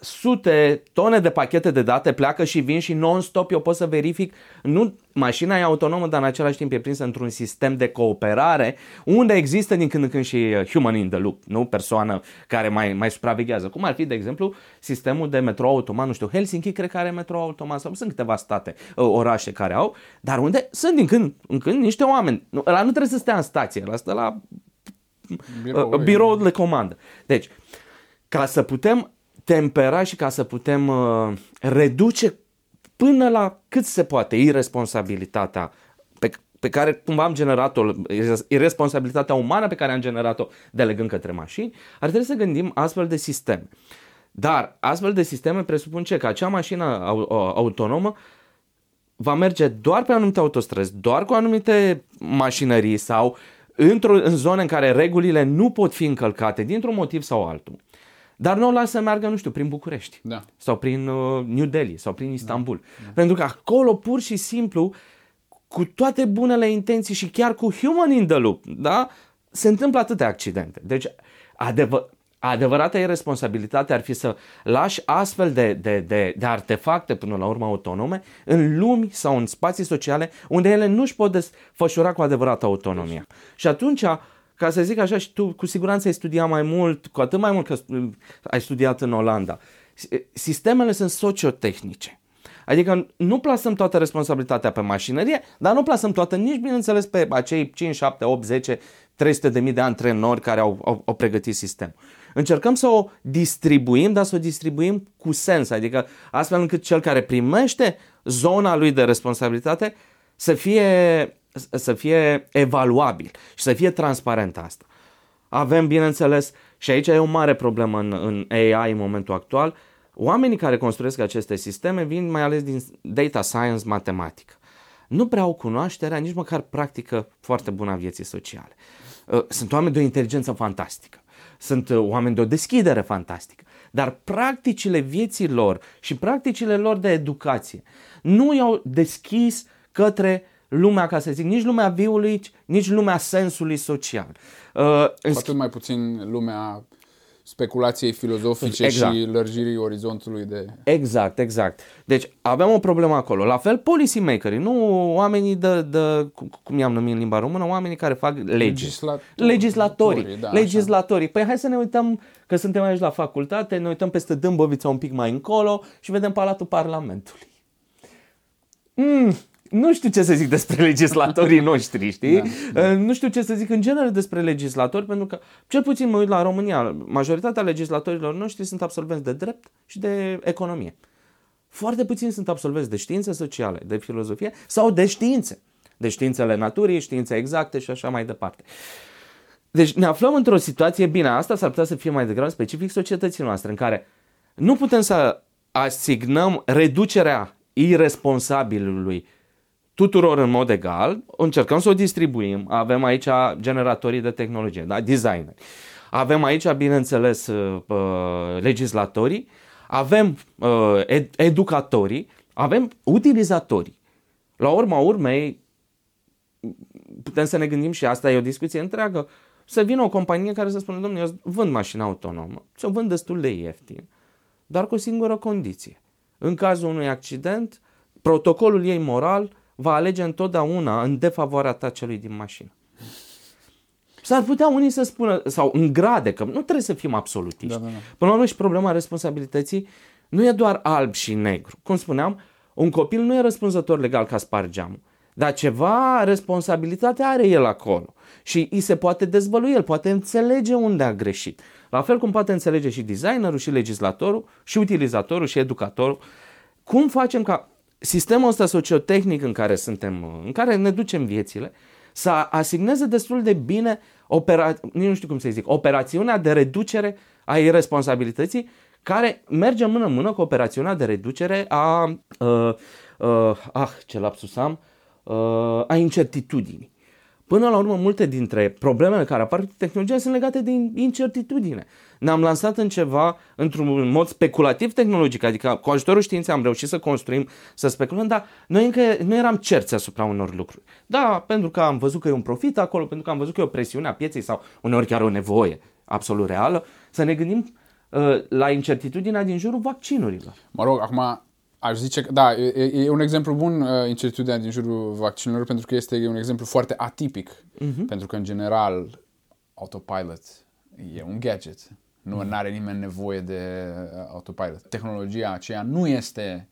sute, tone de pachete de date pleacă și vin și non-stop eu pot să verific, nu, mașina e autonomă, dar în același timp e prinsă într-un sistem de cooperare unde există din când în când și uh, human in the loop, nu persoană care mai, mai supraveghează. Cum ar fi, de exemplu, sistemul de metrou automat, nu știu, Helsinki cred că are metrou automat sau sunt câteva state, uh, orașe care au, dar unde sunt din când în când niște oameni. Ăla nu trebuie să stea în stație, ăla stă la Birou, biroul de comandă. Deci, ca să putem tempera și ca să putem uh, reduce până la cât se poate irresponsabilitatea pe, pe care cumva am generat-o, irresponsabilitatea umană pe care am generat-o delegând către mașini, ar trebui să gândim astfel de sisteme. Dar astfel de sisteme presupun ce? Că acea mașină autonomă va merge doar pe anumite autostrăzi, doar cu anumite mașinării sau într-o, în zone în care regulile nu pot fi încălcate dintr-un motiv sau altul. Dar nu o lasă să meargă, nu știu, prin București. Da. Sau prin uh, New Delhi sau prin Istanbul. Da. Da. Pentru că acolo pur și simplu cu toate bunele intenții și chiar cu human in the loop, da? Se întâmplă atâtea accidente. Deci, adevăr, adevărata responsabilitate ar fi să lași astfel de, de, de, de artefacte până la urmă autonome în lumi sau în spații sociale unde ele nu își pot desfășura cu adevărat autonomia. Și atunci, ca să zic așa, și tu cu siguranță ai studiat mai mult, cu atât mai mult că ai studiat în Olanda. Sistemele sunt sociotehnice. Adică nu plasăm toată responsabilitatea pe mașinărie, dar nu plasăm toată nici, bineînțeles, pe acei 5, 7, 8, 10, 300 de mii de antrenori care au, au, au pregătit sistemul. Încercăm să o distribuim, dar să o distribuim cu sens, adică astfel încât cel care primește zona lui de responsabilitate să fie, să fie evaluabil și să fie transparent asta. Avem, bineînțeles, și aici e o mare problemă în, în AI în momentul actual, oamenii care construiesc aceste sisteme vin mai ales din data science matematică. Nu prea au cunoașterea, nici măcar practică foarte bună a vieții sociale. Uh, sunt oameni de o inteligență fantastică sunt uh, oameni de o deschidere fantastică, dar practicile vieții lor și practicile lor de educație nu i-au deschis către lumea, ca să zic, nici lumea viului, nici lumea sensului social. Uh, Cu atât mai puțin lumea speculației filozofice exact. și lărgirii orizontului de... Exact, exact. Deci avem o problemă acolo. La fel policy makerii, nu oamenii de, de cum i-am numit în limba română, oamenii care fac legi. Legislatorii. Legislatorii. Da, Legislatorii. Păi hai să ne uităm, că suntem aici la facultate, ne uităm peste Dâmbovița un pic mai încolo și vedem Palatul Parlamentului. Mm, nu știu ce să zic despre legislatorii noștri, știi? Da, da. Nu știu ce să zic în genere despre legislatori, pentru că, cel puțin mă uit la România, majoritatea legislatorilor noștri sunt absolvenți de drept și de economie. Foarte puțini sunt absolvenți de științe sociale, de filozofie sau de științe. De științele naturii, științe exacte și așa mai departe. Deci ne aflăm într-o situație, bine, asta s-ar putea să fie mai degrabă specific societății noastre, în care nu putem să asignăm reducerea irresponsabilului tuturor în mod egal, încercăm să o distribuim. Avem aici generatorii de tehnologie, da? designer. Avem aici, bineînțeles, uh, uh, legislatorii, avem uh, ed- educatorii, avem utilizatorii. La urma urmei, putem să ne gândim și asta e o discuție întreagă, să vină o companie care să spună, domnule, eu vând mașina autonomă, ți-o vând destul de ieftin, dar cu o singură condiție. În cazul unui accident, protocolul ei moral va alege întotdeauna în defavoarea ta celui din mașină. S-ar putea unii să spună, sau în grade, că nu trebuie să fim absolutiști. Da, da, da. Până la urmă și problema responsabilității nu e doar alb și negru. Cum spuneam, un copil nu e răspunzător legal ca spargeamul, dar ceva responsabilitate are el acolo și îi se poate dezvălui, el poate înțelege unde a greșit. La fel cum poate înțelege și designerul, și legislatorul, și utilizatorul, și educatorul. Cum facem ca sistemul ăsta sociotehnic în care suntem, în care ne ducem viețile, să asigneze destul de bine opera, nu știu cum să zic, operațiunea de reducere a irresponsabilității care merge mână-mână cu operațiunea de reducere a, uh, uh, ah, ce lapsus am, uh, a incertitudinii. Până la urmă, multe dintre problemele care apar cu tehnologia sunt legate de incertitudine. Ne-am lansat în ceva într-un mod speculativ tehnologic, adică cu ajutorul științei am reușit să construim, să speculăm, dar noi încă nu eram cerți asupra unor lucruri. Da, pentru că am văzut că e un profit acolo, pentru că am văzut că e o presiune a pieței sau uneori chiar o nevoie absolut reală, să ne gândim uh, la incertitudinea din jurul vaccinurilor. Mă rog, acum Aș zice că, da, e, e un exemplu bun uh, incertitudinea din jurul vaccinurilor pentru că este un exemplu foarte atipic. Uh-huh. Pentru că, în general, autopilot e un gadget. Nu uh-huh. are nimeni nevoie de uh, autopilot. Tehnologia aceea nu este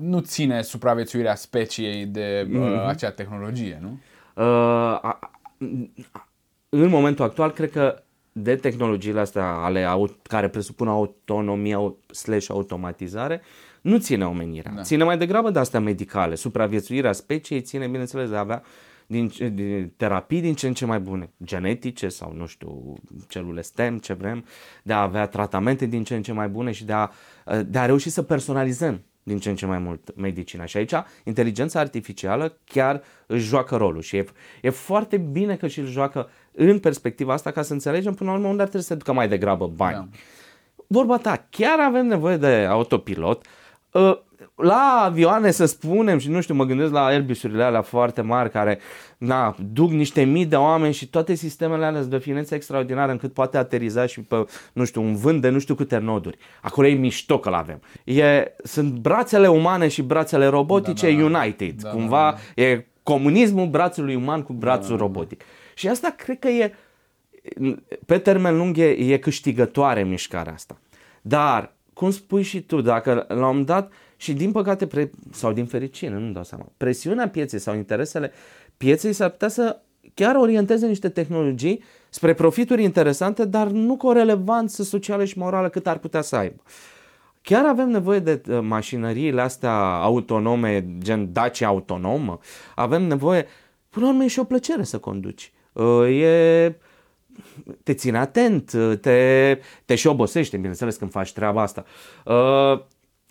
nu ține supraviețuirea speciei de uh, uh-huh. acea tehnologie, nu? Uh, a, a, în momentul actual, cred că de tehnologiile astea ale care presupun autonomia slash automatizare, nu ține omenirea. Da. Ține mai degrabă de astea medicale. Supraviețuirea speciei ține, bineînțeles, de a avea din, din terapii din ce în ce mai bune, genetice sau, nu știu, celule STEM, ce vrem, de a avea tratamente din ce în ce mai bune și de a, de a reuși să personalizăm din ce în ce mai mult medicina. Și aici inteligența artificială chiar își joacă rolul și e, e foarte bine că și îl joacă în perspectiva asta ca să înțelegem până la urmă unde ar trebui să se ducă mai degrabă bani. Da. Vorba ta, chiar avem nevoie de autopilot. Uh, la avioane să spunem și nu știu, mă gândesc la Airbusurile alea foarte mari care na, duc niște mii de oameni și toate sistemele alea sunt de finețe extraordinară încât poate ateriza și pe, nu știu, un vânt de nu știu câte noduri. Acolo e mișto că l-avem. E, sunt brațele umane și brațele robotice da, da, united. Da, Cumva da, da. e comunismul brațului uman cu brațul da, da, da. robotic. Și asta cred că e, pe termen lung e, e câștigătoare mișcarea asta. Dar, cum spui și tu, dacă la un moment dat și din păcate, pre- sau din fericire, nu-mi dau seama, presiunea pieței sau interesele pieței s-ar putea să chiar orienteze niște tehnologii spre profituri interesante, dar nu cu o relevanță socială și morală cât ar putea să aibă. Chiar avem nevoie de uh, mașinăriile astea autonome, gen Dacia autonomă, avem nevoie, până la urmă e și o plăcere să conduci. Uh, e, te ține atent, uh, te, te și obosește, bineînțeles, când faci treaba asta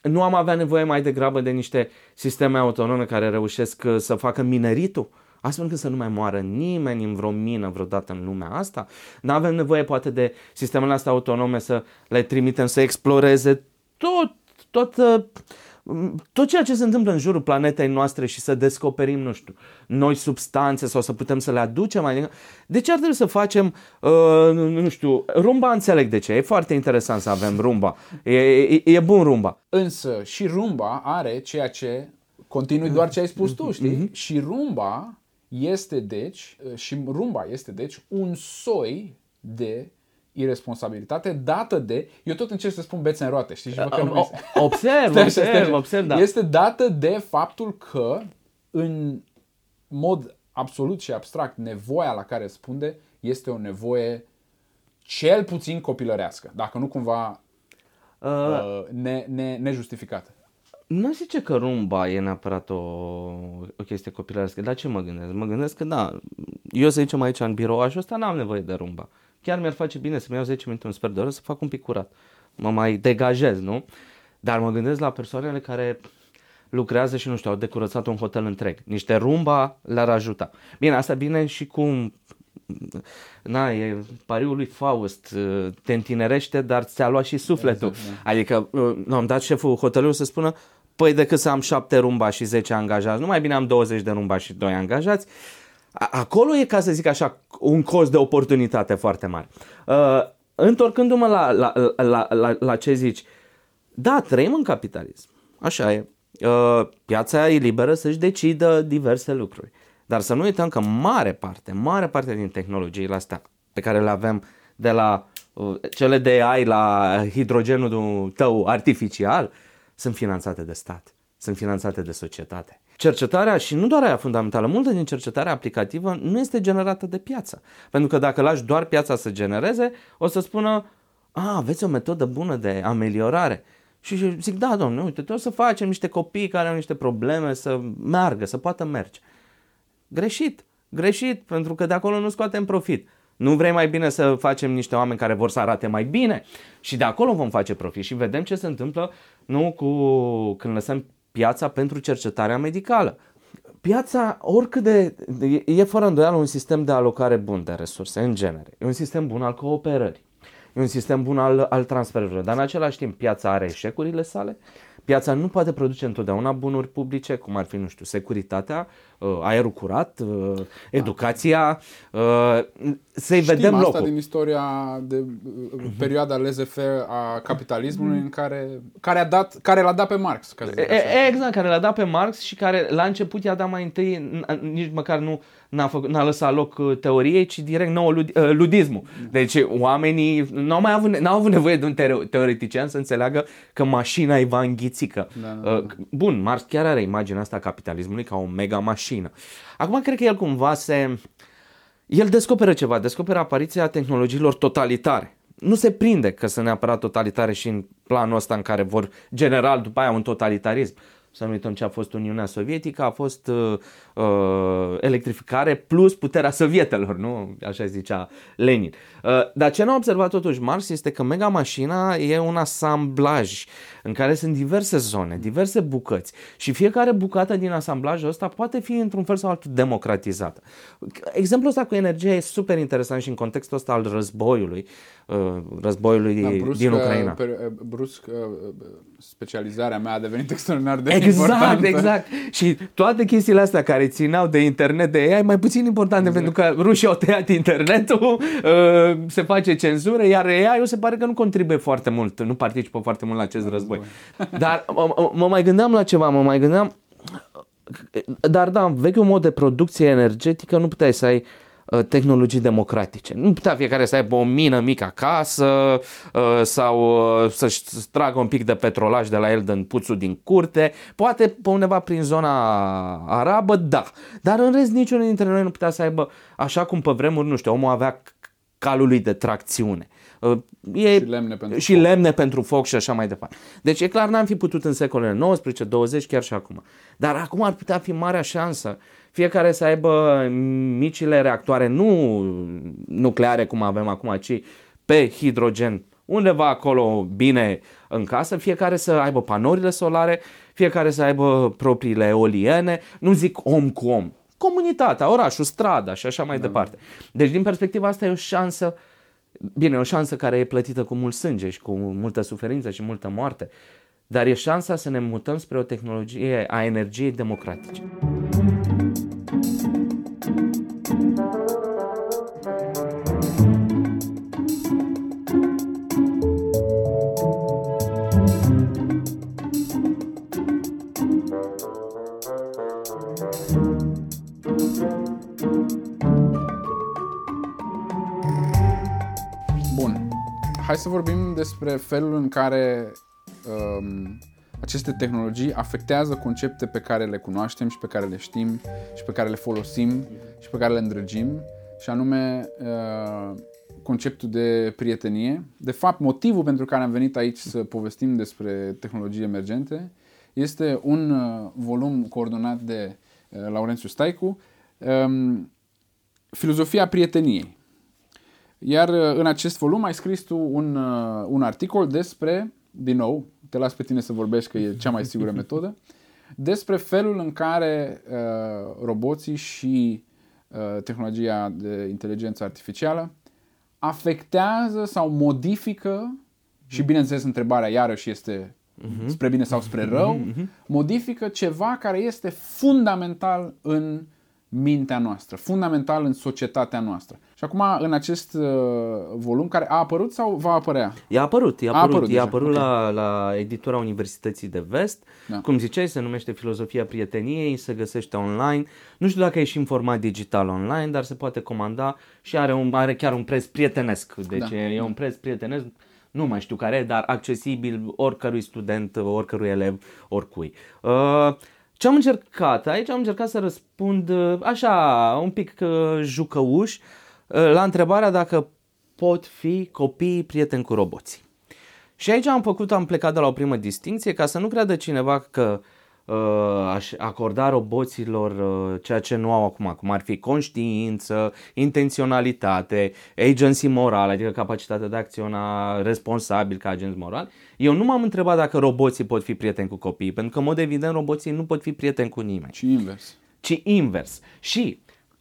nu am avea nevoie mai degrabă de niște sisteme autonome care reușesc uh, să facă mineritul, astfel încât să nu mai moară nimeni în vreo mină vreodată în lumea asta. Nu avem nevoie poate de sistemele astea autonome să le trimitem să exploreze tot, tot uh, tot ceea ce se întâmplă în jurul planetei noastre și să descoperim, nu știu, noi substanțe sau să putem să le aducem mai De ce ar trebui să facem, uh, nu știu, rumba înțeleg de ce, e foarte interesant să avem rumba, e, e, e bun rumba. Însă și rumba are ceea ce, continui doar ce ai spus tu, știi? Mm-hmm. Și rumba este deci, și rumba este deci un soi de irresponsabilitate dată de, eu tot încerc să spun bețe în roate, știi? Și că nu observ, observ, observ, da. Este dată de faptul că în mod absolut și abstract nevoia la care răspunde este o nevoie cel puțin copilărească, dacă nu cumva uh, uh, ne, ne, nejustificată. Nu zice că rumba e neapărat o, o chestie copilărească, dar ce mă gândesc? Mă gândesc că da, eu să zicem aici în birouașul ăsta n-am nevoie de rumba chiar mi-ar face bine să-mi iau 10 minute, un sfert de oră să fac un pic curat. Mă mai degajez, nu? Dar mă gândesc la persoanele care lucrează și, nu știu, au decurățat un hotel întreg. Niște rumba le-ar ajuta. Bine, asta bine și cum na, e pariul lui Faust, te întinerește, dar ți-a luat și sufletul. Exact, da. Adică, nu, am dat șeful hotelului să spună, păi decât să am șapte rumba și 10 angajați, nu mai bine am 20 de rumba și 2 angajați, Acolo e, ca să zic așa, un cost de oportunitate foarte mare. Uh, întorcându-mă la, la, la, la, la ce zici, da, trăim în capitalism. Așa e. Uh, piața e liberă să-și decidă diverse lucruri. Dar să nu uităm că mare parte, mare parte din tehnologiile astea pe care le avem de la uh, cele de AI la hidrogenul tău artificial sunt finanțate de stat, sunt finanțate de societate cercetarea și nu doar aia fundamentală, multă din cercetarea aplicativă nu este generată de piață. Pentru că dacă lași doar piața să genereze, o să spună, a, aveți o metodă bună de ameliorare. Și zic, da, domnule, uite, trebuie să facem niște copii care au niște probleme să meargă, să poată merge. Greșit, greșit, pentru că de acolo nu scoatem profit. Nu vrei mai bine să facem niște oameni care vor să arate mai bine și de acolo vom face profit și vedem ce se întâmplă nu cu când lăsăm piața pentru cercetarea medicală. Piața, oricât de. e fără îndoială un sistem de alocare bun de resurse, în genere. E un sistem bun al cooperării. E un sistem bun al, al transferurilor. Dar în același timp, piața are eșecurile sale. Piața nu poate produce întotdeauna bunuri publice, cum ar fi, nu știu, securitatea, uh, aerul curat, uh, educația, uh, să-i Știm vedem asta locul. din istoria de perioada laissez-faire a capitalismului în care, care, a dat, care l-a dat pe Marx. Ca e, exact, care l-a dat pe Marx și care la început i-a dat mai întâi, nici măcar nu n-a, făcut, n-a lăsat loc uh, teoriei, ci direct nouă lud, uh, ludismul. Deci oamenii n-au mai avut, n-au avut nevoie de un teoretician să înțeleagă că mașina îi va înghițică. Da, da, uh, da. Bun, Marx chiar are imaginea asta a capitalismului ca o mega mașină. Acum cred că el cumva se... El descoperă ceva, descoperă apariția tehnologiilor totalitare. Nu se prinde că sunt neapărat totalitare și în planul ăsta în care vor general după aia un totalitarism să nu uităm ce a fost Uniunea Sovietică, a fost uh, uh, electrificare plus puterea sovietelor, nu? Așa zicea Lenin. Uh, dar ce n-a observat totuși Marx este că mega mașina e un asamblaj în care sunt diverse zone, diverse bucăți și fiecare bucată din asamblajul ăsta poate fi într-un fel sau altul democratizată. Exemplul ăsta cu energia e super interesant și în contextul ăsta al războiului, uh, războiului da, brusc, din Ucraina. Per, brusc, uh, specializarea mea a devenit extraordinar de exact, importantă. Exact, Și toate chestiile astea care țineau de internet de AI mai puțin importante exact. pentru că rușii au tăiat internetul, uh, se face cenzură, iar AI-ul se pare că nu contribuie foarte mult, nu participă foarte mult la acest război război. Dar mă, mă mai gândeam la ceva, mă mai gândeam... Dar da, vechiul mod de producție energetică nu puteai să ai uh, tehnologii democratice. Nu putea fiecare să aibă o mină mică acasă uh, sau uh, să-și tragă un pic de petrolaj de la el din puțul din curte. Poate pe undeva prin zona arabă, da. Dar în rest niciunul dintre noi nu putea să aibă, așa cum pe vremuri, nu știu, omul avea calul lui de tracțiune. Uh, e, și lemne pentru și foc. lemne pentru foc și așa mai departe. Deci e clar n-am fi putut în secolele 19, 20, chiar și acum. Dar acum ar putea fi marea șansă fiecare să aibă micile reactoare nu nucleare cum avem acum, ci pe hidrogen undeva acolo bine în casă, fiecare să aibă panourile solare, fiecare să aibă propriile eoliene, nu zic om cu om, comunitatea, orașul, strada și așa mai da. departe. Deci din perspectiva asta e o șansă uh, Bine, e o șansă care e plătită cu mult sânge și cu multă suferință și multă moarte, dar e șansa să ne mutăm spre o tehnologie a energiei democratice. Hai să vorbim despre felul în care um, aceste tehnologii afectează concepte pe care le cunoaștem și pe care le știm și pe care le folosim și pe care le îndrăgim și anume uh, conceptul de prietenie. De fapt, motivul pentru care am venit aici să povestim despre tehnologii emergente este un uh, volum coordonat de uh, Laurențiu Staicu, um, Filozofia prieteniei. Iar uh, în acest volum ai scris tu un, uh, un articol despre, din nou, te las pe tine să vorbești că e cea mai sigură metodă, despre felul în care uh, roboții și uh, tehnologia de inteligență artificială afectează sau modifică, și bineînțeles întrebarea iarăși este uh-huh. spre bine sau spre rău, uh-huh. modifică ceva care este fundamental în uh, mintea noastră, fundamental în societatea noastră. Și acum, în acest uh, volum, care a apărut sau va apărea? E apărut, e apărut, a apărut, e apărut okay. la, la editura Universității de Vest. Da. Cum ziceai, se numește Filozofia Prieteniei, se găsește online. Nu știu dacă e și în format digital online, dar se poate comanda și are, un, are chiar un preț prietenesc. Deci da. e un preț prietenesc nu mai știu care, dar accesibil oricărui student, oricărui elev, oricui. Uh, ce am încercat? Aici am încercat să răspund uh, așa, un pic uh, jucăuș, uh, la întrebarea dacă pot fi copii prieteni cu roboții. Și aici am făcut, am plecat de la o primă distinție ca să nu creadă cineva că uh, Uh, aș acorda roboților uh, ceea ce nu au acum, cum ar fi conștiință, intenționalitate, agency moral, adică capacitatea de a acționa responsabil ca agenți moral. Eu nu m-am întrebat dacă roboții pot fi prieteni cu copiii, pentru că, în mod evident, roboții nu pot fi prieteni cu nimeni. Ci invers. Ci invers. Și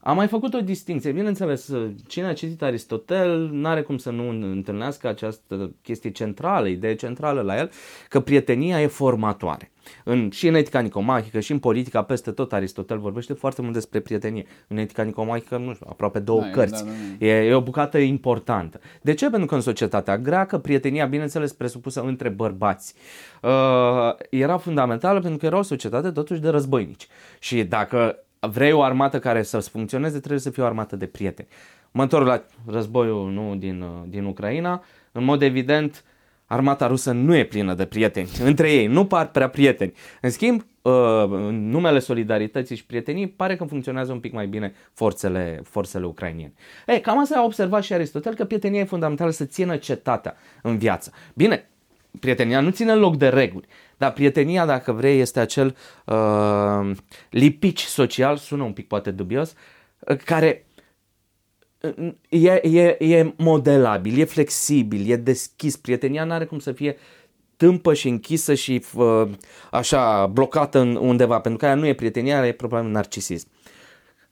am mai făcut o distinție. Bineînțeles, cine a citit Aristotel nu are cum să nu întâlnească această chestie centrală, idee centrală la el, că prietenia e formatoare. În, și în etica nicomahică și în politica, peste tot Aristotel vorbește foarte mult despre prietenie. În etica nicomahică, nu știu, aproape două da, cărți. Da, da, da. E, e o bucată importantă. De ce? Pentru că în societatea greacă prietenia, bineînțeles, presupusă între bărbați, uh, era fundamentală pentru că era o societate totuși de războinici. Și dacă vrei o armată care să funcționeze, trebuie să fie o armată de prieteni. Mă întorc la războiul nu, din, uh, din Ucraina. În mod evident, armata rusă nu e plină de prieteni. Între ei nu par prea prieteni. În schimb, uh, în numele solidarității și prietenii, pare că funcționează un pic mai bine forțele, forțele ucrainiene. Ei, cam asta a observat și Aristotel, că prietenia e fundamentală să țină cetatea în viață. Bine, prietenia nu ține loc de reguli, Dar prietenia, dacă vrei, este acel uh, lipici social, sună un pic poate dubios, uh, care uh, e, e, e modelabil, e flexibil, e deschis. Prietenia nu are cum să fie tâmpă și închisă și uh, așa blocată în undeva, pentru că aia nu e prietenia, e probabil narcisism.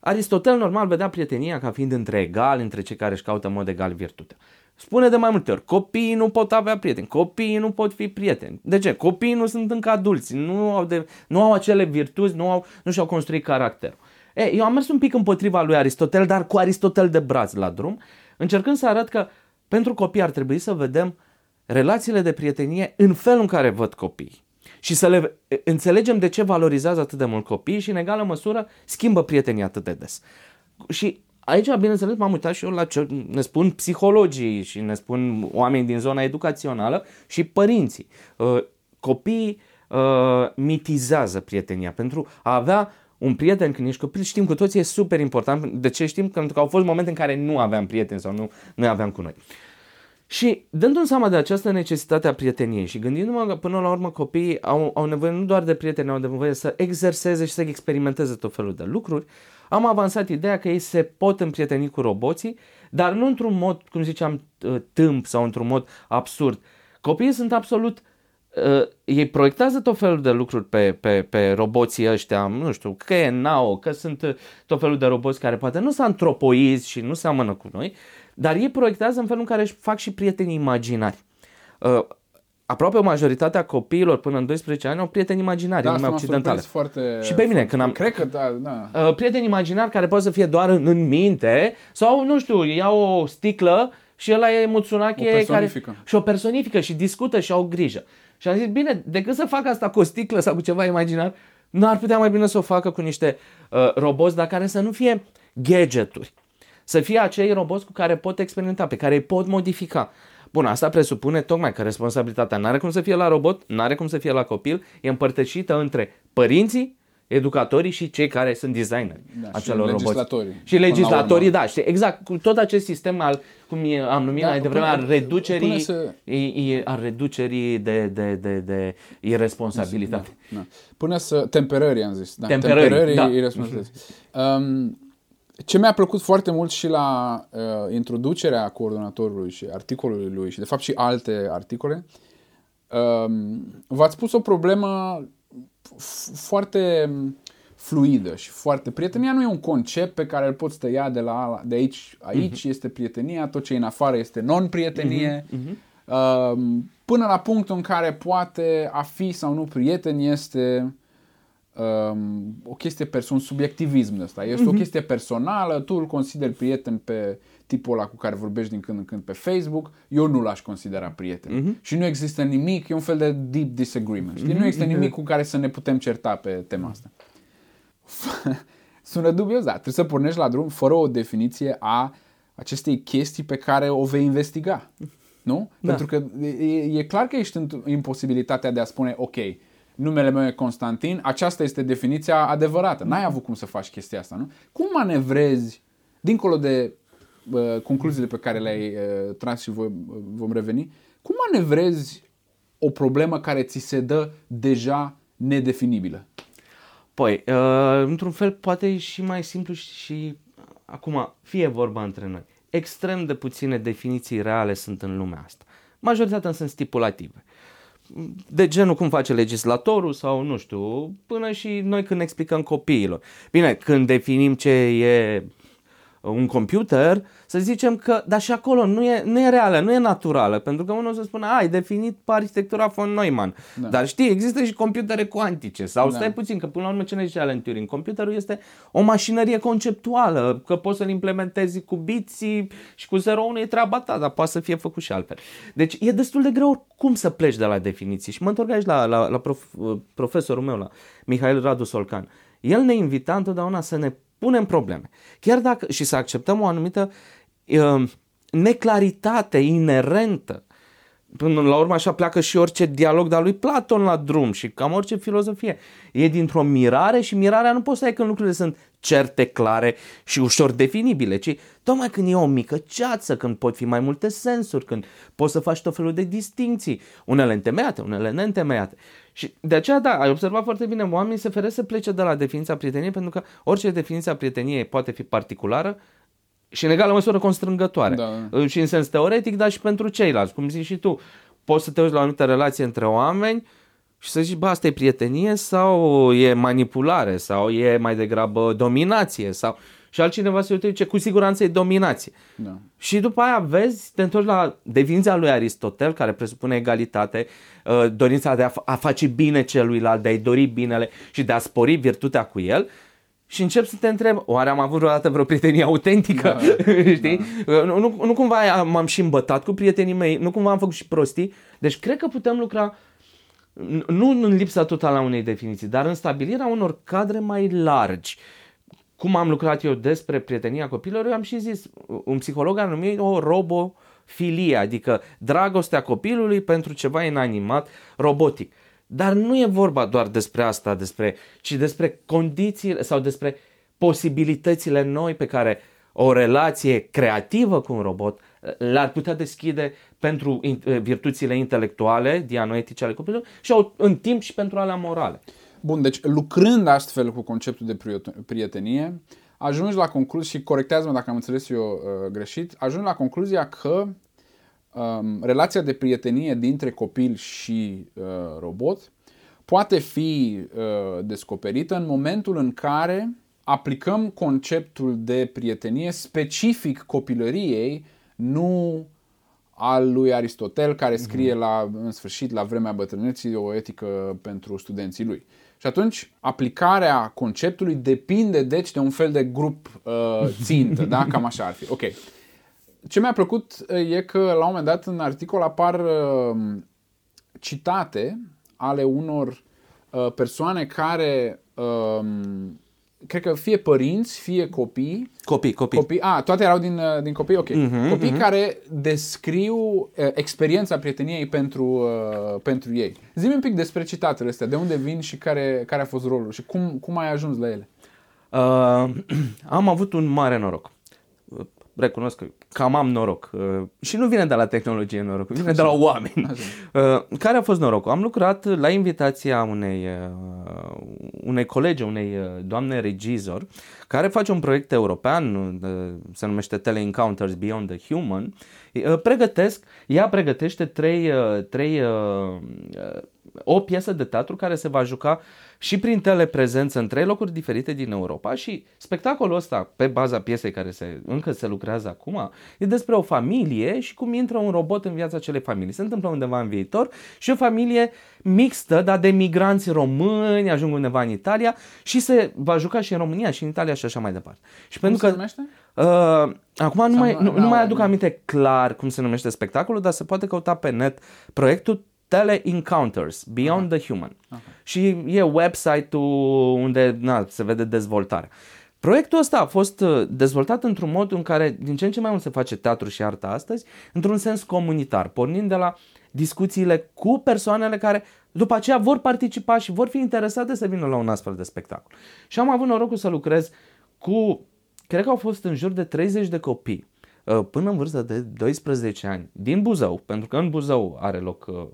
Aristotel normal vedea prietenia ca fiind între egali, între cei care își caută în mod egal virtutea. Spune de mai multe ori, copiii nu pot avea prieteni, copiii nu pot fi prieteni. De ce? Copiii nu sunt încă adulți, nu au, de, nu au acele virtuți, nu, au, nu și-au construit caracterul. E, eu am mers un pic împotriva lui Aristotel, dar cu Aristotel de braț la drum, încercând să arăt că pentru copii ar trebui să vedem relațiile de prietenie în felul în care văd copiii. Și să le înțelegem de ce valorizează atât de mult copiii și în egală măsură schimbă prietenii atât de des. Și aici, bineînțeles, m-am uitat și eu la ce ne spun psihologii și ne spun oameni din zona educațională și părinții. Uh, copiii uh, mitizează prietenia pentru a avea un prieten când ești copil, știm cu toții, e super important. De ce știm? Pentru că au fost momente în care nu aveam prieteni sau nu, nu aveam cu noi. Și dându-mi seama de această necesitate a prieteniei și gândindu-mă că până la urmă copiii au, au nevoie nu doar de prieteni, au nevoie să exerseze și să experimenteze tot felul de lucruri, am avansat ideea că ei se pot împrieteni cu roboții, dar nu într-un mod, cum ziceam, ă, tâmp sau într-un mod absurd. Copiii sunt absolut uh, ei proiectează tot felul de lucruri pe, pe, pe roboții ăștia, nu știu, că e Nao, că sunt tot felul de roboți care poate nu sunt antropoizi și nu seamănă cu noi, dar ei proiectează în felul în care își fac și prieteni imaginari. Uh, aproape majoritatea copiilor până în 12 ani au prieteni imaginari da, în lumea occidentală. Foarte, și pe mine, când am... Cred că da, da. Uh, prieteni imaginari care pot să fie doar în, în minte sau, nu știu, iau o sticlă și ăla e Mutsunake care... Și o personifică și discută și au grijă. Și am zis, bine, decât să fac asta cu o sticlă sau cu ceva imaginar, nu ar putea mai bine să o facă cu niște uh, roboți, dar care să nu fie gadgeturi să fie acei roboți cu care pot experimenta, pe care îi pot modifica. Bun, asta presupune tocmai că responsabilitatea nu are cum să fie la robot, nu are cum să fie la copil, e împărtășită între părinții, educatorii și cei care sunt designeri da, acelor și roboți. Legislatorii. Și legislatorii, da, știi, exact, cu tot acest sistem al, cum am numit da, mai devreme, al reducerii, să... al reducerii de, de, de, de irresponsabilitate. Da, da. Până să, temperării am zis, da, temperării, temperării da. irresponsabilitate. Um, ce mi-a plăcut foarte mult și la uh, introducerea coordonatorului și articolului lui și de fapt și alte articole, uh, v-ați pus o problemă foarte fluidă și foarte... Prietenia nu e un concept pe care îl poți tăia de, la, de aici, aici uh-huh. este prietenia, tot ce e în afară este non-prietenie, uh-huh. Uh, până la punctul în care poate a fi sau nu prieten este um, o chestie persoană, subiectivism ăsta. Este uh-huh. o mhm. chestie personală, tu îl consideri prieten pe tipul ăla cu care vorbești din când în când pe Facebook, eu nu l-aș considera prieten. Uh-huh. Și nu există nimic, e un fel de deep disagreement. Știi? Uh-huh. Nu există nimic cu care să ne putem certa pe tema asta. Sună dubios, da. Trebuie să pornești la drum fără o definiție a acestei chestii pe care o vei investiga. Nu? Da. Pentru că e, e clar că ești în imposibilitatea de a spune, ok, numele meu e Constantin, aceasta este definiția adevărată. N-ai avut cum să faci chestia asta, nu? Cum manevrezi, dincolo de uh, concluziile pe care le-ai uh, tras și voi, uh, vom reveni, cum manevrezi o problemă care ți se dă deja nedefinibilă? Păi, uh, într-un fel poate e și mai simplu și, și acum fie vorba între noi. Extrem de puține definiții reale sunt în lumea asta. Majoritatea sunt stipulative de genul cum face legislatorul sau nu știu, până și noi când explicăm copiilor. Bine, când definim ce e un computer, să zicem că, dar și acolo nu e, nu e reală, nu e naturală, pentru că unul o să spună, ai definit arhitectura von Neumann, da. dar știi, există și computere cuantice, sau da. stai puțin, că până la urmă ce ne zice Alan Turing, computerul este o mașinărie conceptuală, că poți să-l implementezi cu biții și cu 0 1 e treaba ta, dar poate să fie făcut și altfel. Deci e destul de greu cum să pleci de la definiții și mă întorc aici la, la, la prof, profesorul meu, la Mihail Radu Solcan. El ne invita întotdeauna să ne punem probleme. Chiar dacă și să acceptăm o anumită uh, neclaritate inerentă. Până la urmă așa pleacă și orice dialog de-a lui Platon la drum și cam orice filozofie. E dintr-o mirare și mirarea nu poți să ai când lucrurile sunt certe, clare și ușor definibile, ci tocmai când e o mică ceață, când pot fi mai multe sensuri, când poți să faci tot felul de distinții, unele întemeiate, unele neîntemeiate. Și de aceea, da, ai observat foarte bine, oamenii se feresc să plece de la definiția prieteniei pentru că orice definiție a prieteniei poate fi particulară și în egală măsură constrângătoare. Da. Și în sens teoretic, dar și pentru ceilalți. Cum zici și tu, poți să te uiți la o anumită relație între oameni și să zici, bă, asta e prietenie sau e manipulare sau e mai degrabă dominație sau... Și altcineva se uite, ce cu siguranță e dominație. Da. Și după aia vezi, te întorci la definiția lui Aristotel, care presupune egalitate, uh, dorința de a, a face bine celuilalt, de a-i dori binele și de a spori virtutea cu el și încep să te întreb, oare am avut vreodată vreo prietenie autentică? Da, Știi? Da. Nu, nu, nu cumva m-am și îmbătat cu prietenii mei, nu cumva am făcut și prostii. Deci cred că putem lucra nu în lipsa totală a unei definiții, dar în stabilirea unor cadre mai largi. Cum am lucrat eu despre prietenia copilor, eu am și zis, un psiholog a numit o robofilie, adică dragostea copilului pentru ceva inanimat, robotic. Dar nu e vorba doar despre asta, despre, ci despre condițiile sau despre posibilitățile noi pe care o relație creativă cu un robot l-ar putea deschide pentru virtuțile intelectuale, dianoetice ale copilului și în timp și pentru alea morale. Bun, deci lucrând astfel cu conceptul de prietenie, ajungi la concluzie și corectează-mă dacă am înțeles eu uh, greșit, ajungi la concluzia că um, relația de prietenie dintre copil și uh, robot poate fi uh, descoperită în momentul în care aplicăm conceptul de prietenie specific copilăriei, nu al lui Aristotel, care scrie mhm. la, în sfârșit, la vremea bătrâneții, o etică pentru studenții lui. Și atunci, aplicarea conceptului depinde, deci, de un fel de grup uh, țintă, da? Cam așa ar fi. Ok. Ce mi-a plăcut uh, e că, la un moment dat, în articol apar uh, citate ale unor uh, persoane care uh, cred că fie părinți, fie copii. Copii, copii. copii a, toate erau din, uh, din copii, ok. Uh-huh, copii uh-huh. care descriu uh, experiența prieteniei pentru, uh, pentru ei. Zi-mi un pic despre citatele astea, de unde vin și care, care a fost rolul și cum, cum ai ajuns la ele. Uh, am avut un mare noroc recunosc că cam am noroc. Uh, și nu vine de la tehnologie noroc, vine de la oameni. Uh, care a fost norocul? Am lucrat la invitația unei, uh, unei colege, unei doamne regizor, care face un proiect european, se numește Tele Encounters Beyond the Human. Pregătesc, ea pregătește trei, trei o piesă de teatru care se va juca și prin teleprezență în trei locuri diferite din Europa și spectacolul ăsta, pe baza piesei care se, încă se lucrează acum, e despre o familie și cum intră un robot în viața acelei familii. Se întâmplă undeva în viitor și o familie mixtă, dar de migranți români, ajung undeva în Italia și se va juca și în România și în Italia și așa mai departe. Și cum pentru se că, numește? Uh, acum nu mai, nu, nu mai aduc aminte clar cum se numește spectacolul, dar se poate căuta pe net proiectul Tele Encounters, Beyond Aha. the Human. Aha. Și e website-ul unde na, se vede dezvoltarea. Proiectul ăsta a fost uh, dezvoltat într-un mod în care din ce în ce mai mult se face teatru și artă astăzi, într-un sens comunitar, pornind de la discuțiile cu persoanele care după aceea vor participa și vor fi interesate să vină la un astfel de spectacol. Și am avut norocul să lucrez cu, cred că au fost în jur de 30 de copii uh, până în vârstă de 12 ani din Buzău, pentru că în Buzău are loc uh, Uh,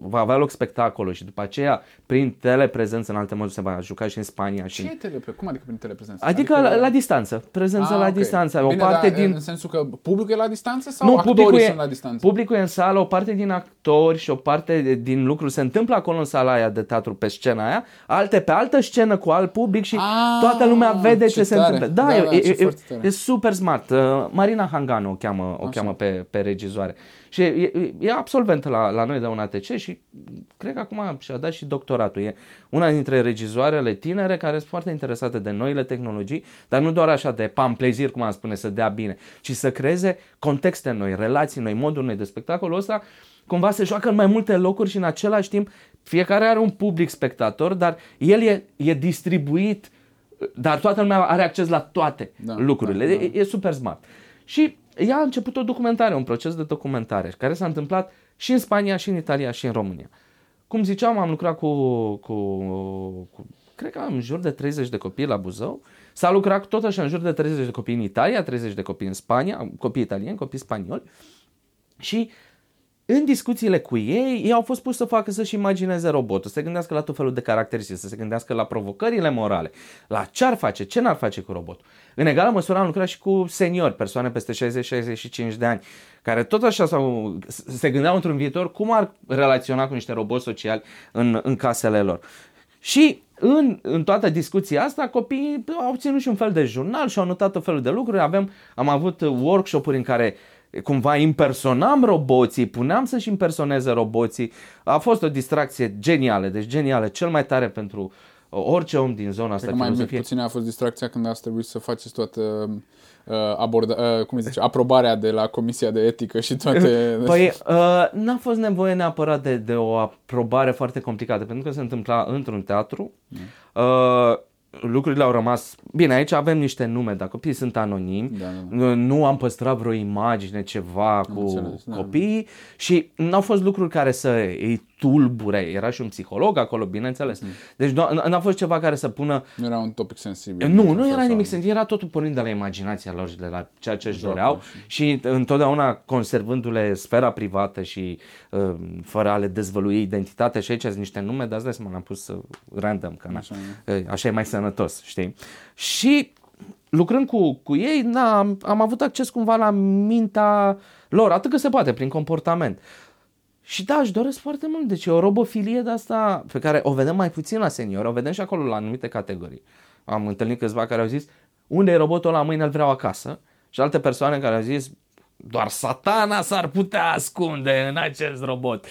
va avea loc spectacolul și după aceea prin teleprezență în alte moduri se va juca și în Spania. Și Ce e telepre? Cum adică prin teleprezență? Adică, adică la, la distanță, prezență ah, la okay. distanță. Bine, o parte din... în sensul că publicul e la distanță sau nu, actorii e, sunt la distanță? Publicul e în sală, o parte din actori și o parte din lucruri se întâmplă acolo în sala aia de teatru pe scena aia, alte pe altă scenă cu alt public și ah, toată lumea vede ce, ce se întâmplă. Da, da, e, da e, e, e super smart. Uh, Marina Hangano o cheamă, o cheamă pe, pe regizoare. Și e, e absolventă la, la noi de un ATC și cred că acum și-a dat și doctoratul. E una dintre regizoarele tinere care sunt foarte interesate de noile tehnologii, dar nu doar așa de plezir, cum am spune, să dea bine, ci să creeze contexte noi, relații noi, moduri noi de spectacolul ăsta cumva se joacă în mai multe locuri și în același timp fiecare are un public spectator, dar el e, e distribuit, dar toată lumea are acces la toate da, lucrurile. Da, da. E, e super smart. Și ea a început o documentare, un proces de documentare care s-a întâmplat și în Spania, și în Italia, și în România. Cum ziceam, am lucrat cu, cu, cu cred că am în jur de 30 de copii la Buzău. S-a lucrat tot așa în jur de 30 de copii în Italia, 30 de copii în Spania, copii italieni, copii spanioli. Și în discuțiile cu ei, ei au fost pus să facă să-și imagineze robotul, să se gândească la tot felul de caracteristici, să se gândească la provocările morale, la ce ar face, ce n-ar face cu robotul. În egală măsură am lucrat și cu seniori, persoane peste 60-65 de ani, care tot așa sau se gândeau într-un viitor cum ar relaționa cu niște roboți sociali în, în casele lor. Și în, în toată discuția asta, copiii au ținut și un fel de jurnal și au notat tot felul de lucruri. Avem, am avut workshop-uri în care cumva impersonam roboții, puneam să-și impersoneze roboții. A fost o distracție genială, deci genială, cel mai tare pentru orice om din zona asta. Cred că mai puțin a fost distracția când ați trebuit să faceți toată uh, aborda, uh, cum zice, aprobarea de la Comisia de Etică și toate... Păi uh, n-a fost nevoie neapărat de, de o aprobare foarte complicată, pentru că se întâmpla într-un teatru. Mm. Uh, lucrurile au rămas... Bine, aici avem niște nume, dar copiii sunt anonimi, da, da, da. nu am păstrat vreo imagine, ceva am cu înțeles, da. copiii da. și nu au fost lucruri care să îi tulbure. Era și un psiholog acolo, bineînțeles. Mm. Deci n-a fost ceva care să pună... Nu era un topic sensibil. Nu, nu era nimic sensibil, era totul pornind de la imaginația lor și de la ceea ce își doreau și... și întotdeauna conservându-le sfera privată și uh, fără a le dezvălui identitatea și aici sunt niște nume, dar asta l-am pus uh, random, că așa, uh, așa e mai sănătos, știi? Și lucrând cu, cu ei, na, am, am avut acces cumva la mintea lor, atât că se poate, prin comportament. Și da, își doresc foarte mult. Deci e o robofilie de asta pe care o vedem mai puțin la senior, o vedem și acolo la anumite categorii. Am întâlnit câțiva care au zis, unde e robotul la mâine, îl vreau acasă. Și alte persoane care au zis, doar satana s-ar putea ascunde în acest robot.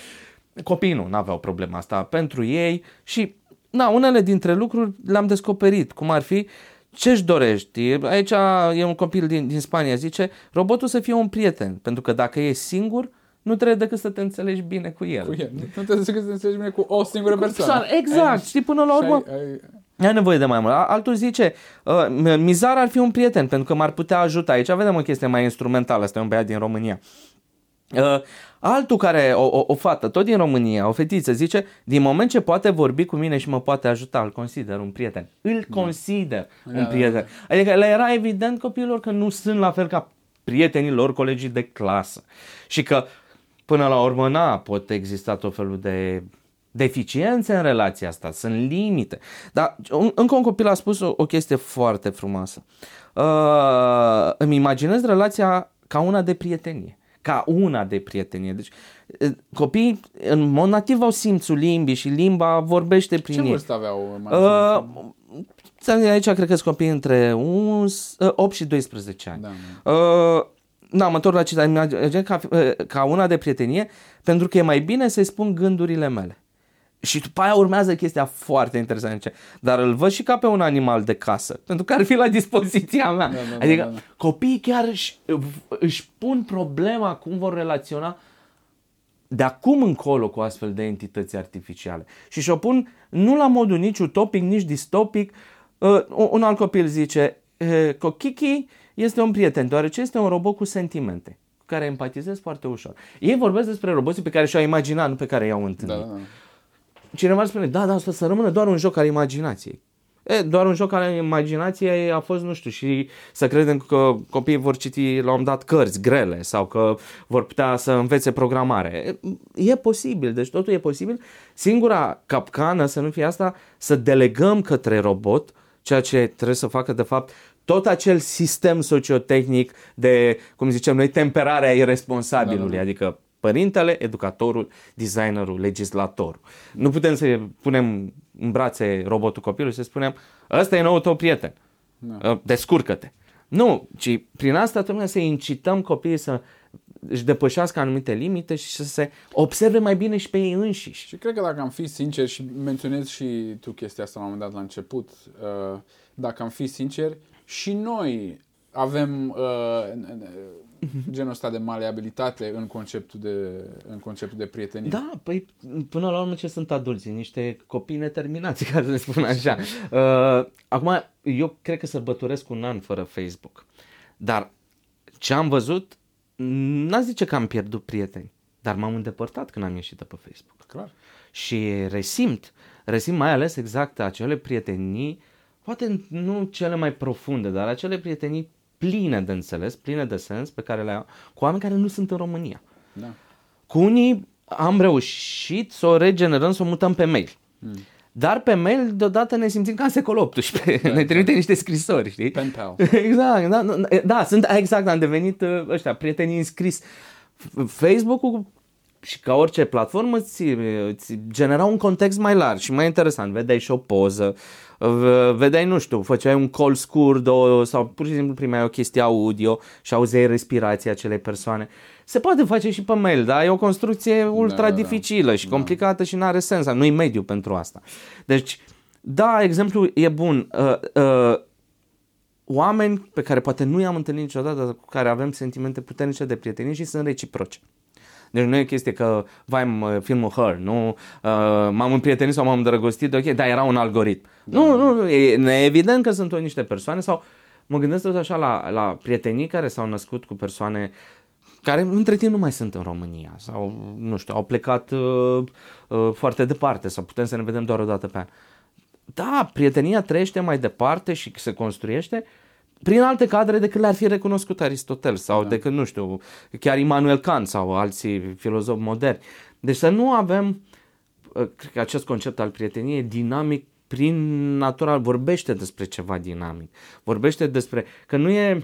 Copiii nu aveau problema asta pentru ei și na, unele dintre lucruri le-am descoperit, cum ar fi ce-și dorești? Aici e un copil din, din Spania, zice, robotul să fie un prieten, pentru că dacă e singur, nu trebuie decât să te înțelegi bine cu el. Cu el. Nu trebuie decât să te înțelegi bine cu o singură persoană. Exact, ai, știi, până la urmă... Ai, ai... ai nevoie de mai mult. Altul zice, uh, Mizar ar fi un prieten pentru că m-ar putea ajuta. Aici vedem o chestie mai instrumentală, este un băiat din România. Uh, altul care, o, o, o fată, tot din România, o fetiță, zice, din moment ce poate vorbi cu mine și mă poate ajuta, îl consider un prieten. Îl da. consider da. un prieten. Adică le era evident copilor că nu sunt la fel ca prietenii lor, colegii de clasă. Și că până la urmă, na, pot exista tot felul de deficiențe în relația asta, sunt limite. Dar încă un copil a spus o, o chestie foarte frumoasă. Uh, îmi imaginez relația ca una de prietenie. Ca una de prietenie. Deci copiii în mod nativ au simțul limbii și limba vorbește prin Ce ei. Ce vârstă aveau? Mai uh, aici cred că sunt copii între 8 și 12 ani. Da, uh, da, mă întorc la citat, ca, ca una de prietenie, pentru că e mai bine să-i spun gândurile mele. Și după aia urmează chestia foarte interesantă. Dar îl văd și ca pe un animal de casă, pentru că ar fi la dispoziția mea. Da, da, adică da, da, da. copiii chiar își, își pun problema cum vor relaționa de acum încolo cu astfel de entități artificiale. Și și-o pun nu la modul nici utopic, nici distopic. Uh, un alt copil zice, Kiki este un prieten, deoarece este un robot cu sentimente, cu care empatizez foarte ușor. Ei vorbesc despre roboții pe care și-au imaginat, nu pe care i-au întâlnit. Da, da. Cineva spune, da, da, să rămână doar un joc al imaginației. E, doar un joc al imaginației a fost, nu știu, și să credem că copiii vor citi la un dat cărți grele sau că vor putea să învețe programare. E, e posibil, deci totul e posibil. Singura capcană să nu fie asta, să delegăm către robot ceea ce trebuie să facă de fapt tot acel sistem sociotehnic de, cum zicem noi, temperarea irresponsabilului, da, da. adică părintele, educatorul, designerul, legislatorul. Nu putem să punem în brațe robotul copilului și să spunem, ăsta e nou tău prieten, da. Ă, descurcă-te. Nu, ci prin asta trebuie să incităm copiii să își depășească anumite limite și să se observe mai bine și pe ei înșiși. Și cred că dacă am fi sincer și menționez și tu chestia asta la un moment dat la început, ă, dacă am fi sinceri, și noi avem uh, genul ăsta de maleabilitate în conceptul de, în conceptul de prietenie. Da, păi până la urmă ce sunt adulții? Niște copii neterminați, ca să le spun așa. Uh, acum, eu cred că sărbătoresc un an fără Facebook. Dar ce am văzut, n-a zice că am pierdut prieteni, dar m-am îndepărtat când am ieșit de pe Facebook. Clar. Și resimt, resimt mai ales exact acele prietenii poate nu cele mai profunde, dar acele prietenii pline de înțeles, pline de sens pe care le au cu oameni care nu sunt în România. Da. Cu unii am reușit să o regenerăm, să o mutăm pe mail. Mm. Dar pe mail deodată ne simțim ca în secolul XVIII. Da, ne trimite niște scrisori, știi? Pen pal. exact, da, da, da, sunt, exact, am devenit uh, ăștia, prietenii înscris. Facebook-ul și ca orice platformă îți, îți genera un context mai larg și mai interesant. Vedeai și o poză, vedeai, nu știu, făceai un call scurt o, sau pur și simplu primeai o chestie audio și auzeai respirația acelei persoane. Se poate face și pe mail, dar e o construcție ultra da, da, da. dificilă da. și complicată da. și nu are sens, nu e mediu pentru asta. Deci, da, exemplu e bun. Uh, uh, oameni pe care poate nu i-am întâlnit niciodată, dar cu care avem sentimente puternice de prietenie și sunt reciproce. Deci nu e chestie că, vai, filmul Her, nu, uh, m-am împrietenit sau m-am îndrăgostit, ok, dar era un algoritm. Da. Nu, nu, e evident că sunt o niște persoane sau mă gândesc tot așa la, la prietenii care s-au născut cu persoane care între timp nu mai sunt în România sau, nu știu, au plecat uh, uh, foarte departe sau putem să ne vedem doar o dată pe an. Da, prietenia trăiește mai departe și se construiește prin alte cadre decât le-ar fi recunoscut Aristotel sau da. decât, nu știu, chiar Immanuel Kant sau alții filozofi moderni. Deci să nu avem, uh, cred că acest concept al prieteniei dinamic prin natural vorbește despre ceva dinamic. Vorbește despre că nu e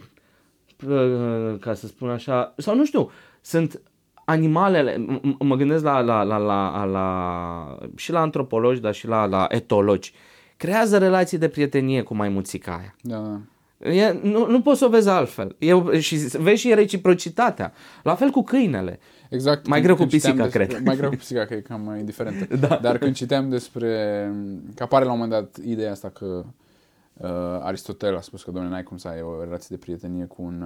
uh, ca să spun așa, sau nu știu, sunt animalele, m- mă gândesc la, la, la, la, la, și la antropologi, dar și la, la etologi, creează relații de prietenie cu maimuțica aia. Da, da. E, nu, nu poți să o vezi altfel. E, și vezi și reciprocitatea. La fel cu câinele. Exact. Mai greu cu pisica, despre, cred. Mai greu cu pisica, că e cam mai indiferentă. Da. Dar când citeam despre... Că apare la un moment dat ideea asta că uh, Aristotel a spus că, domnule, n-ai cum să ai o relație de prietenie cu un,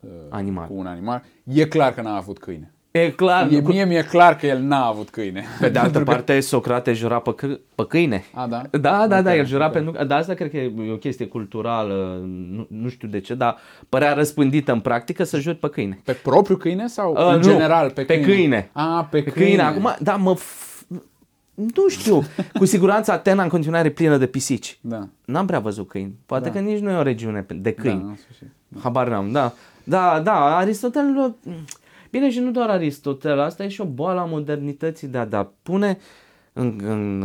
uh, animal. cu un animal. E clar că n-a avut câine. E clar. E, mie mi-e clar că el n-a avut câine. Pe de altă parte, Socrate jura pe, c- pe câine. A, da? Da, da, okay, da, el jura okay. pentru... Dar asta cred că e o chestie culturală, nu, nu știu de ce, dar părea răspândită în practică să juri pe câine. Pe propriu câine sau uh, în nu, general pe câine? Pe câine. A, pe, pe câine. câine. Acum, da, mă... F- nu știu, cu siguranță Atena în continuare plină de pisici. Da. N-am prea văzut câini. Poate da. că nici nu e o regiune de câini. Da, în Da. Habar n-am, da. Da, da, Aristotel Bine, și nu doar Aristotel, asta e și o boală a modernității de a da pune în, în,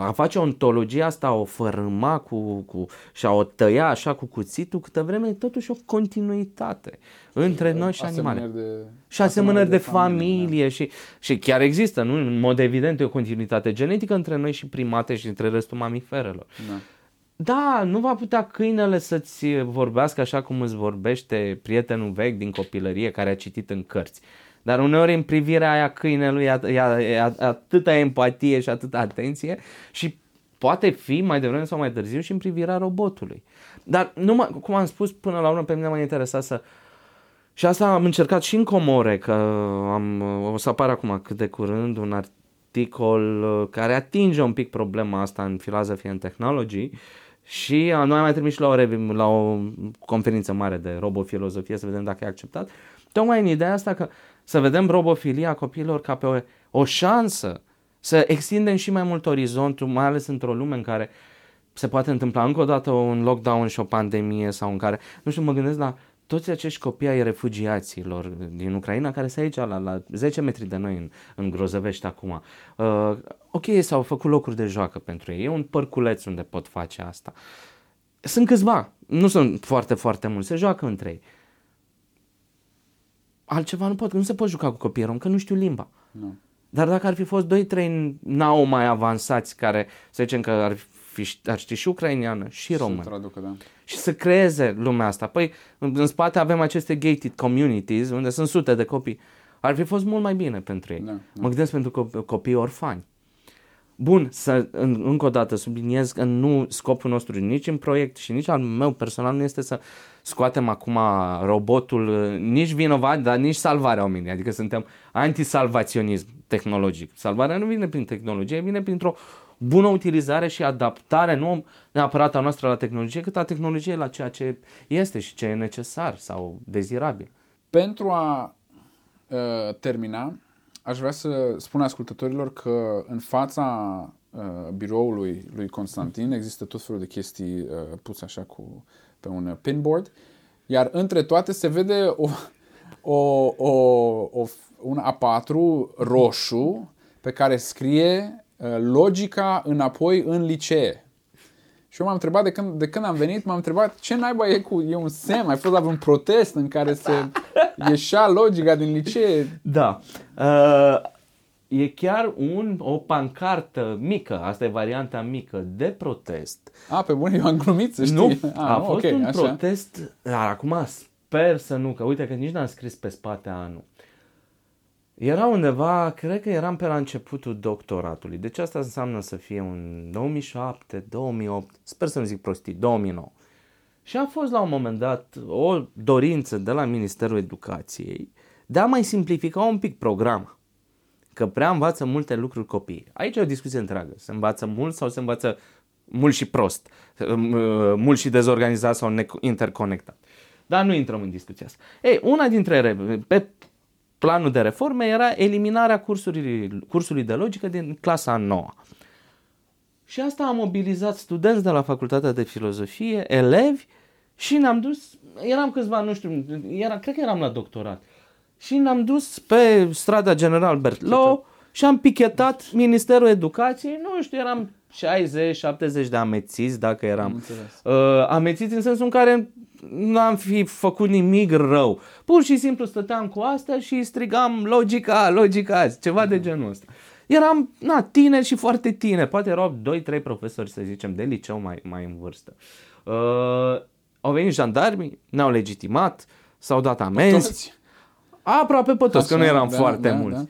a face o ontologie asta, o fărâma cu, cu, și a o tăia așa cu cuțitul, câtă vreme e totuși o continuitate între noi și animale. De, și asemănări de, de familie, familie da. și, și chiar există, nu? în mod evident, e o continuitate genetică între noi și primate și între restul mamiferelor. Da. Da, nu va putea câinele să-ți vorbească așa cum îți vorbește prietenul vechi din copilărie care a citit în cărți. Dar uneori în privirea aia câinelui e, e, e atâta empatie și atâta atenție și poate fi mai devreme sau mai târziu și în privirea robotului. Dar numai, cum am spus, până la urmă pe mine m-a interesat să și asta am încercat și în Comore, că am, o să apară acum cât de curând un articol care atinge un pic problema asta în Philosophy and Technology, uh, și noi am mai trimis și la o, la o conferință mare de robofilozofie să vedem dacă e acceptat. Tocmai în ideea asta că să vedem robofilia copiilor ca pe o, o șansă să extindem și mai mult orizontul, mai ales într-o lume în care se poate întâmpla încă o dată un lockdown și o pandemie sau în care, nu știu, mă gândesc la toți acești copii ai refugiaților din Ucraina care sunt aici la, la 10 metri de noi în, în Grozăvești acum. Uh, ok, s-au făcut locuri de joacă pentru ei, e un părculeț unde pot face asta. Sunt câțiva, nu sunt foarte, foarte mulți, se joacă între ei. Altceva nu pot, nu se pot juca cu copiii rom, că nu știu limba. Nu. Dar dacă ar fi fost 2-3 nao mai avansați care, să zicem că ar fi, ar ști și ucrainiană și română. Să traducă, da. Și să creeze lumea asta. Păi, în, în spate avem aceste gated communities, unde sunt sute de copii. Ar fi fost mult mai bine pentru ei. Da, da. Mă gândesc pentru copii, copii orfani. Bun, să în, încă o dată subliniez că nu scopul nostru nici în proiect și nici al meu personal nu este să scoatem acum robotul, nici vinovat, dar nici salvarea oamenii. Adică suntem antisalvaționism tehnologic. Salvarea nu vine prin tehnologie, vine printr-o bună utilizare și adaptare, nu neapărat a noastră la tehnologie, cât a tehnologiei la ceea ce este și ce e necesar sau dezirabil. Pentru a uh, termina, aș vrea să spun ascultătorilor că în fața uh, biroului lui Constantin există tot felul de chestii uh, puse așa cu, pe un pinboard, iar între toate se vede o, o, o, o un A4 roșu pe care scrie uh, logica înapoi în licee. Și eu m-am întrebat de când, de când am venit, m-am întrebat ce naiba e cu, e un semn, ai fost la un protest în care se ieșea logica din licee? Da. Uh, e chiar un, o pancartă mică, asta e varianta mică, de protest. A, pe bune, eu am glumit, să știi. Nu, A, a nu, fost ok, un așa. protest, dar acum sper să nu, că uite că nici n-am scris pe spate anul. Era undeva, cred că eram pe la începutul doctoratului, deci asta înseamnă să fie un 2007, 2008, sper să nu zic prostii, 2009. Și a fost la un moment dat o dorință de la Ministerul Educației de a mai simplifica un pic programa. Că prea învață multe lucruri copiii. Aici e o discuție întreagă. Se învață mult sau se învață mult și prost, mult și dezorganizat sau ne- interconectat. Dar nu intrăm în discuția asta. Ei, una dintre, re- pe planul de reforme era eliminarea cursului, cursului de logică din clasa 9. Și asta a mobilizat studenți de la Facultatea de Filozofie, elevi și ne-am dus, eram câțiva, nu știu, era, cred că eram la doctorat. Și ne-am dus pe strada General Bertlow și am pichetat Ministerul Educației, nu știu, eram 60-70 de amețiți, dacă eram înțeles. uh, amețiți în sensul în care n-am fi făcut nimic rău. Pur și simplu stăteam cu asta și strigam logica, logica, ceva de genul ăsta. Eram, na, tineri și foarte tineri, poate erau 2-3 profesori, să zicem, de liceu mai, mai în vârstă. Uh, au venit jandarmii, ne-au legitimat, s-au dat amenzi. Toți? Aproape pe toți, că Așa, nu eram da, foarte da, mulți.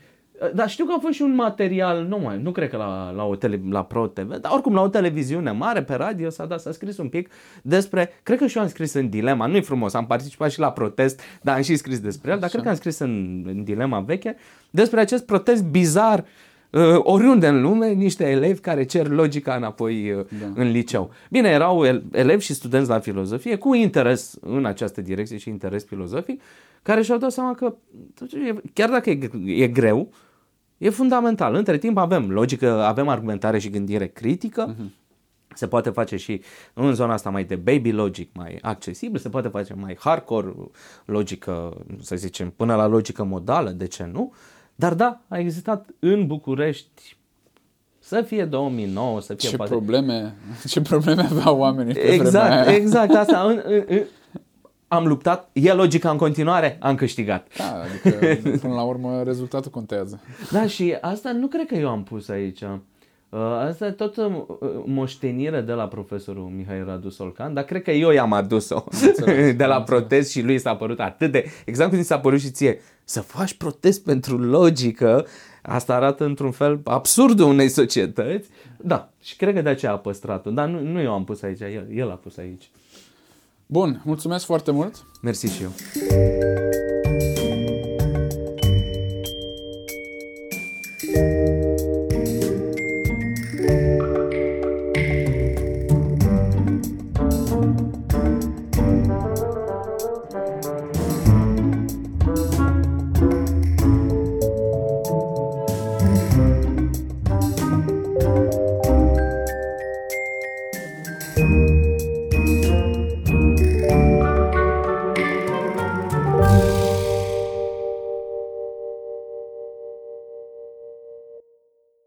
Dar știu că a fost și un material, nu mai, nu cred că la, la, o tele, la Pro TV, dar oricum la o televiziune mare, pe radio s-a dat, s-a scris un pic despre, cred că și eu am scris în Dilema, nu-i frumos, am participat și la protest, dar am și scris despre el, dar cred că am scris în, în Dilema veche despre acest protest bizar uh, oriunde în lume, niște elevi care cer logica înapoi uh, Da. în liceu. Bine, erau el- elevi și studenți la filozofie cu interes în această direcție și interes filozofic, care și-au dat seama că totuși, e- chiar dacă e, e greu, e fundamental. Între timp avem logică, avem argumentare și gândire critică, se poate face și în zona asta mai de baby logic, mai accesibil, se poate face mai hardcore logică, să zicem, până la logică modală, de ce nu? Dar da, a existat în București să fie 2009, să fie Ce poate... probleme, ce probleme aveau oamenii pe vremea Exact, aia. exact, asta. În, în, în, am luptat, e logica în continuare, am câștigat. Da, adică până la urmă rezultatul contează. Da, și asta nu cred că eu am pus aici. Uh, Asta e tot uh, moștenire de la profesorul Mihai Radu Solcan, dar cred că eu i-am adus-o de la protest și lui s-a părut atât de... Exact cum ți s-a părut și ție. Să faci protest pentru logică, asta arată într-un fel absurdul unei societăți. Da, și cred că de aceea a păstrat-o. Dar nu, nu eu am pus aici, el, el a pus aici. Bun, mulțumesc foarte mult. Mersi și eu.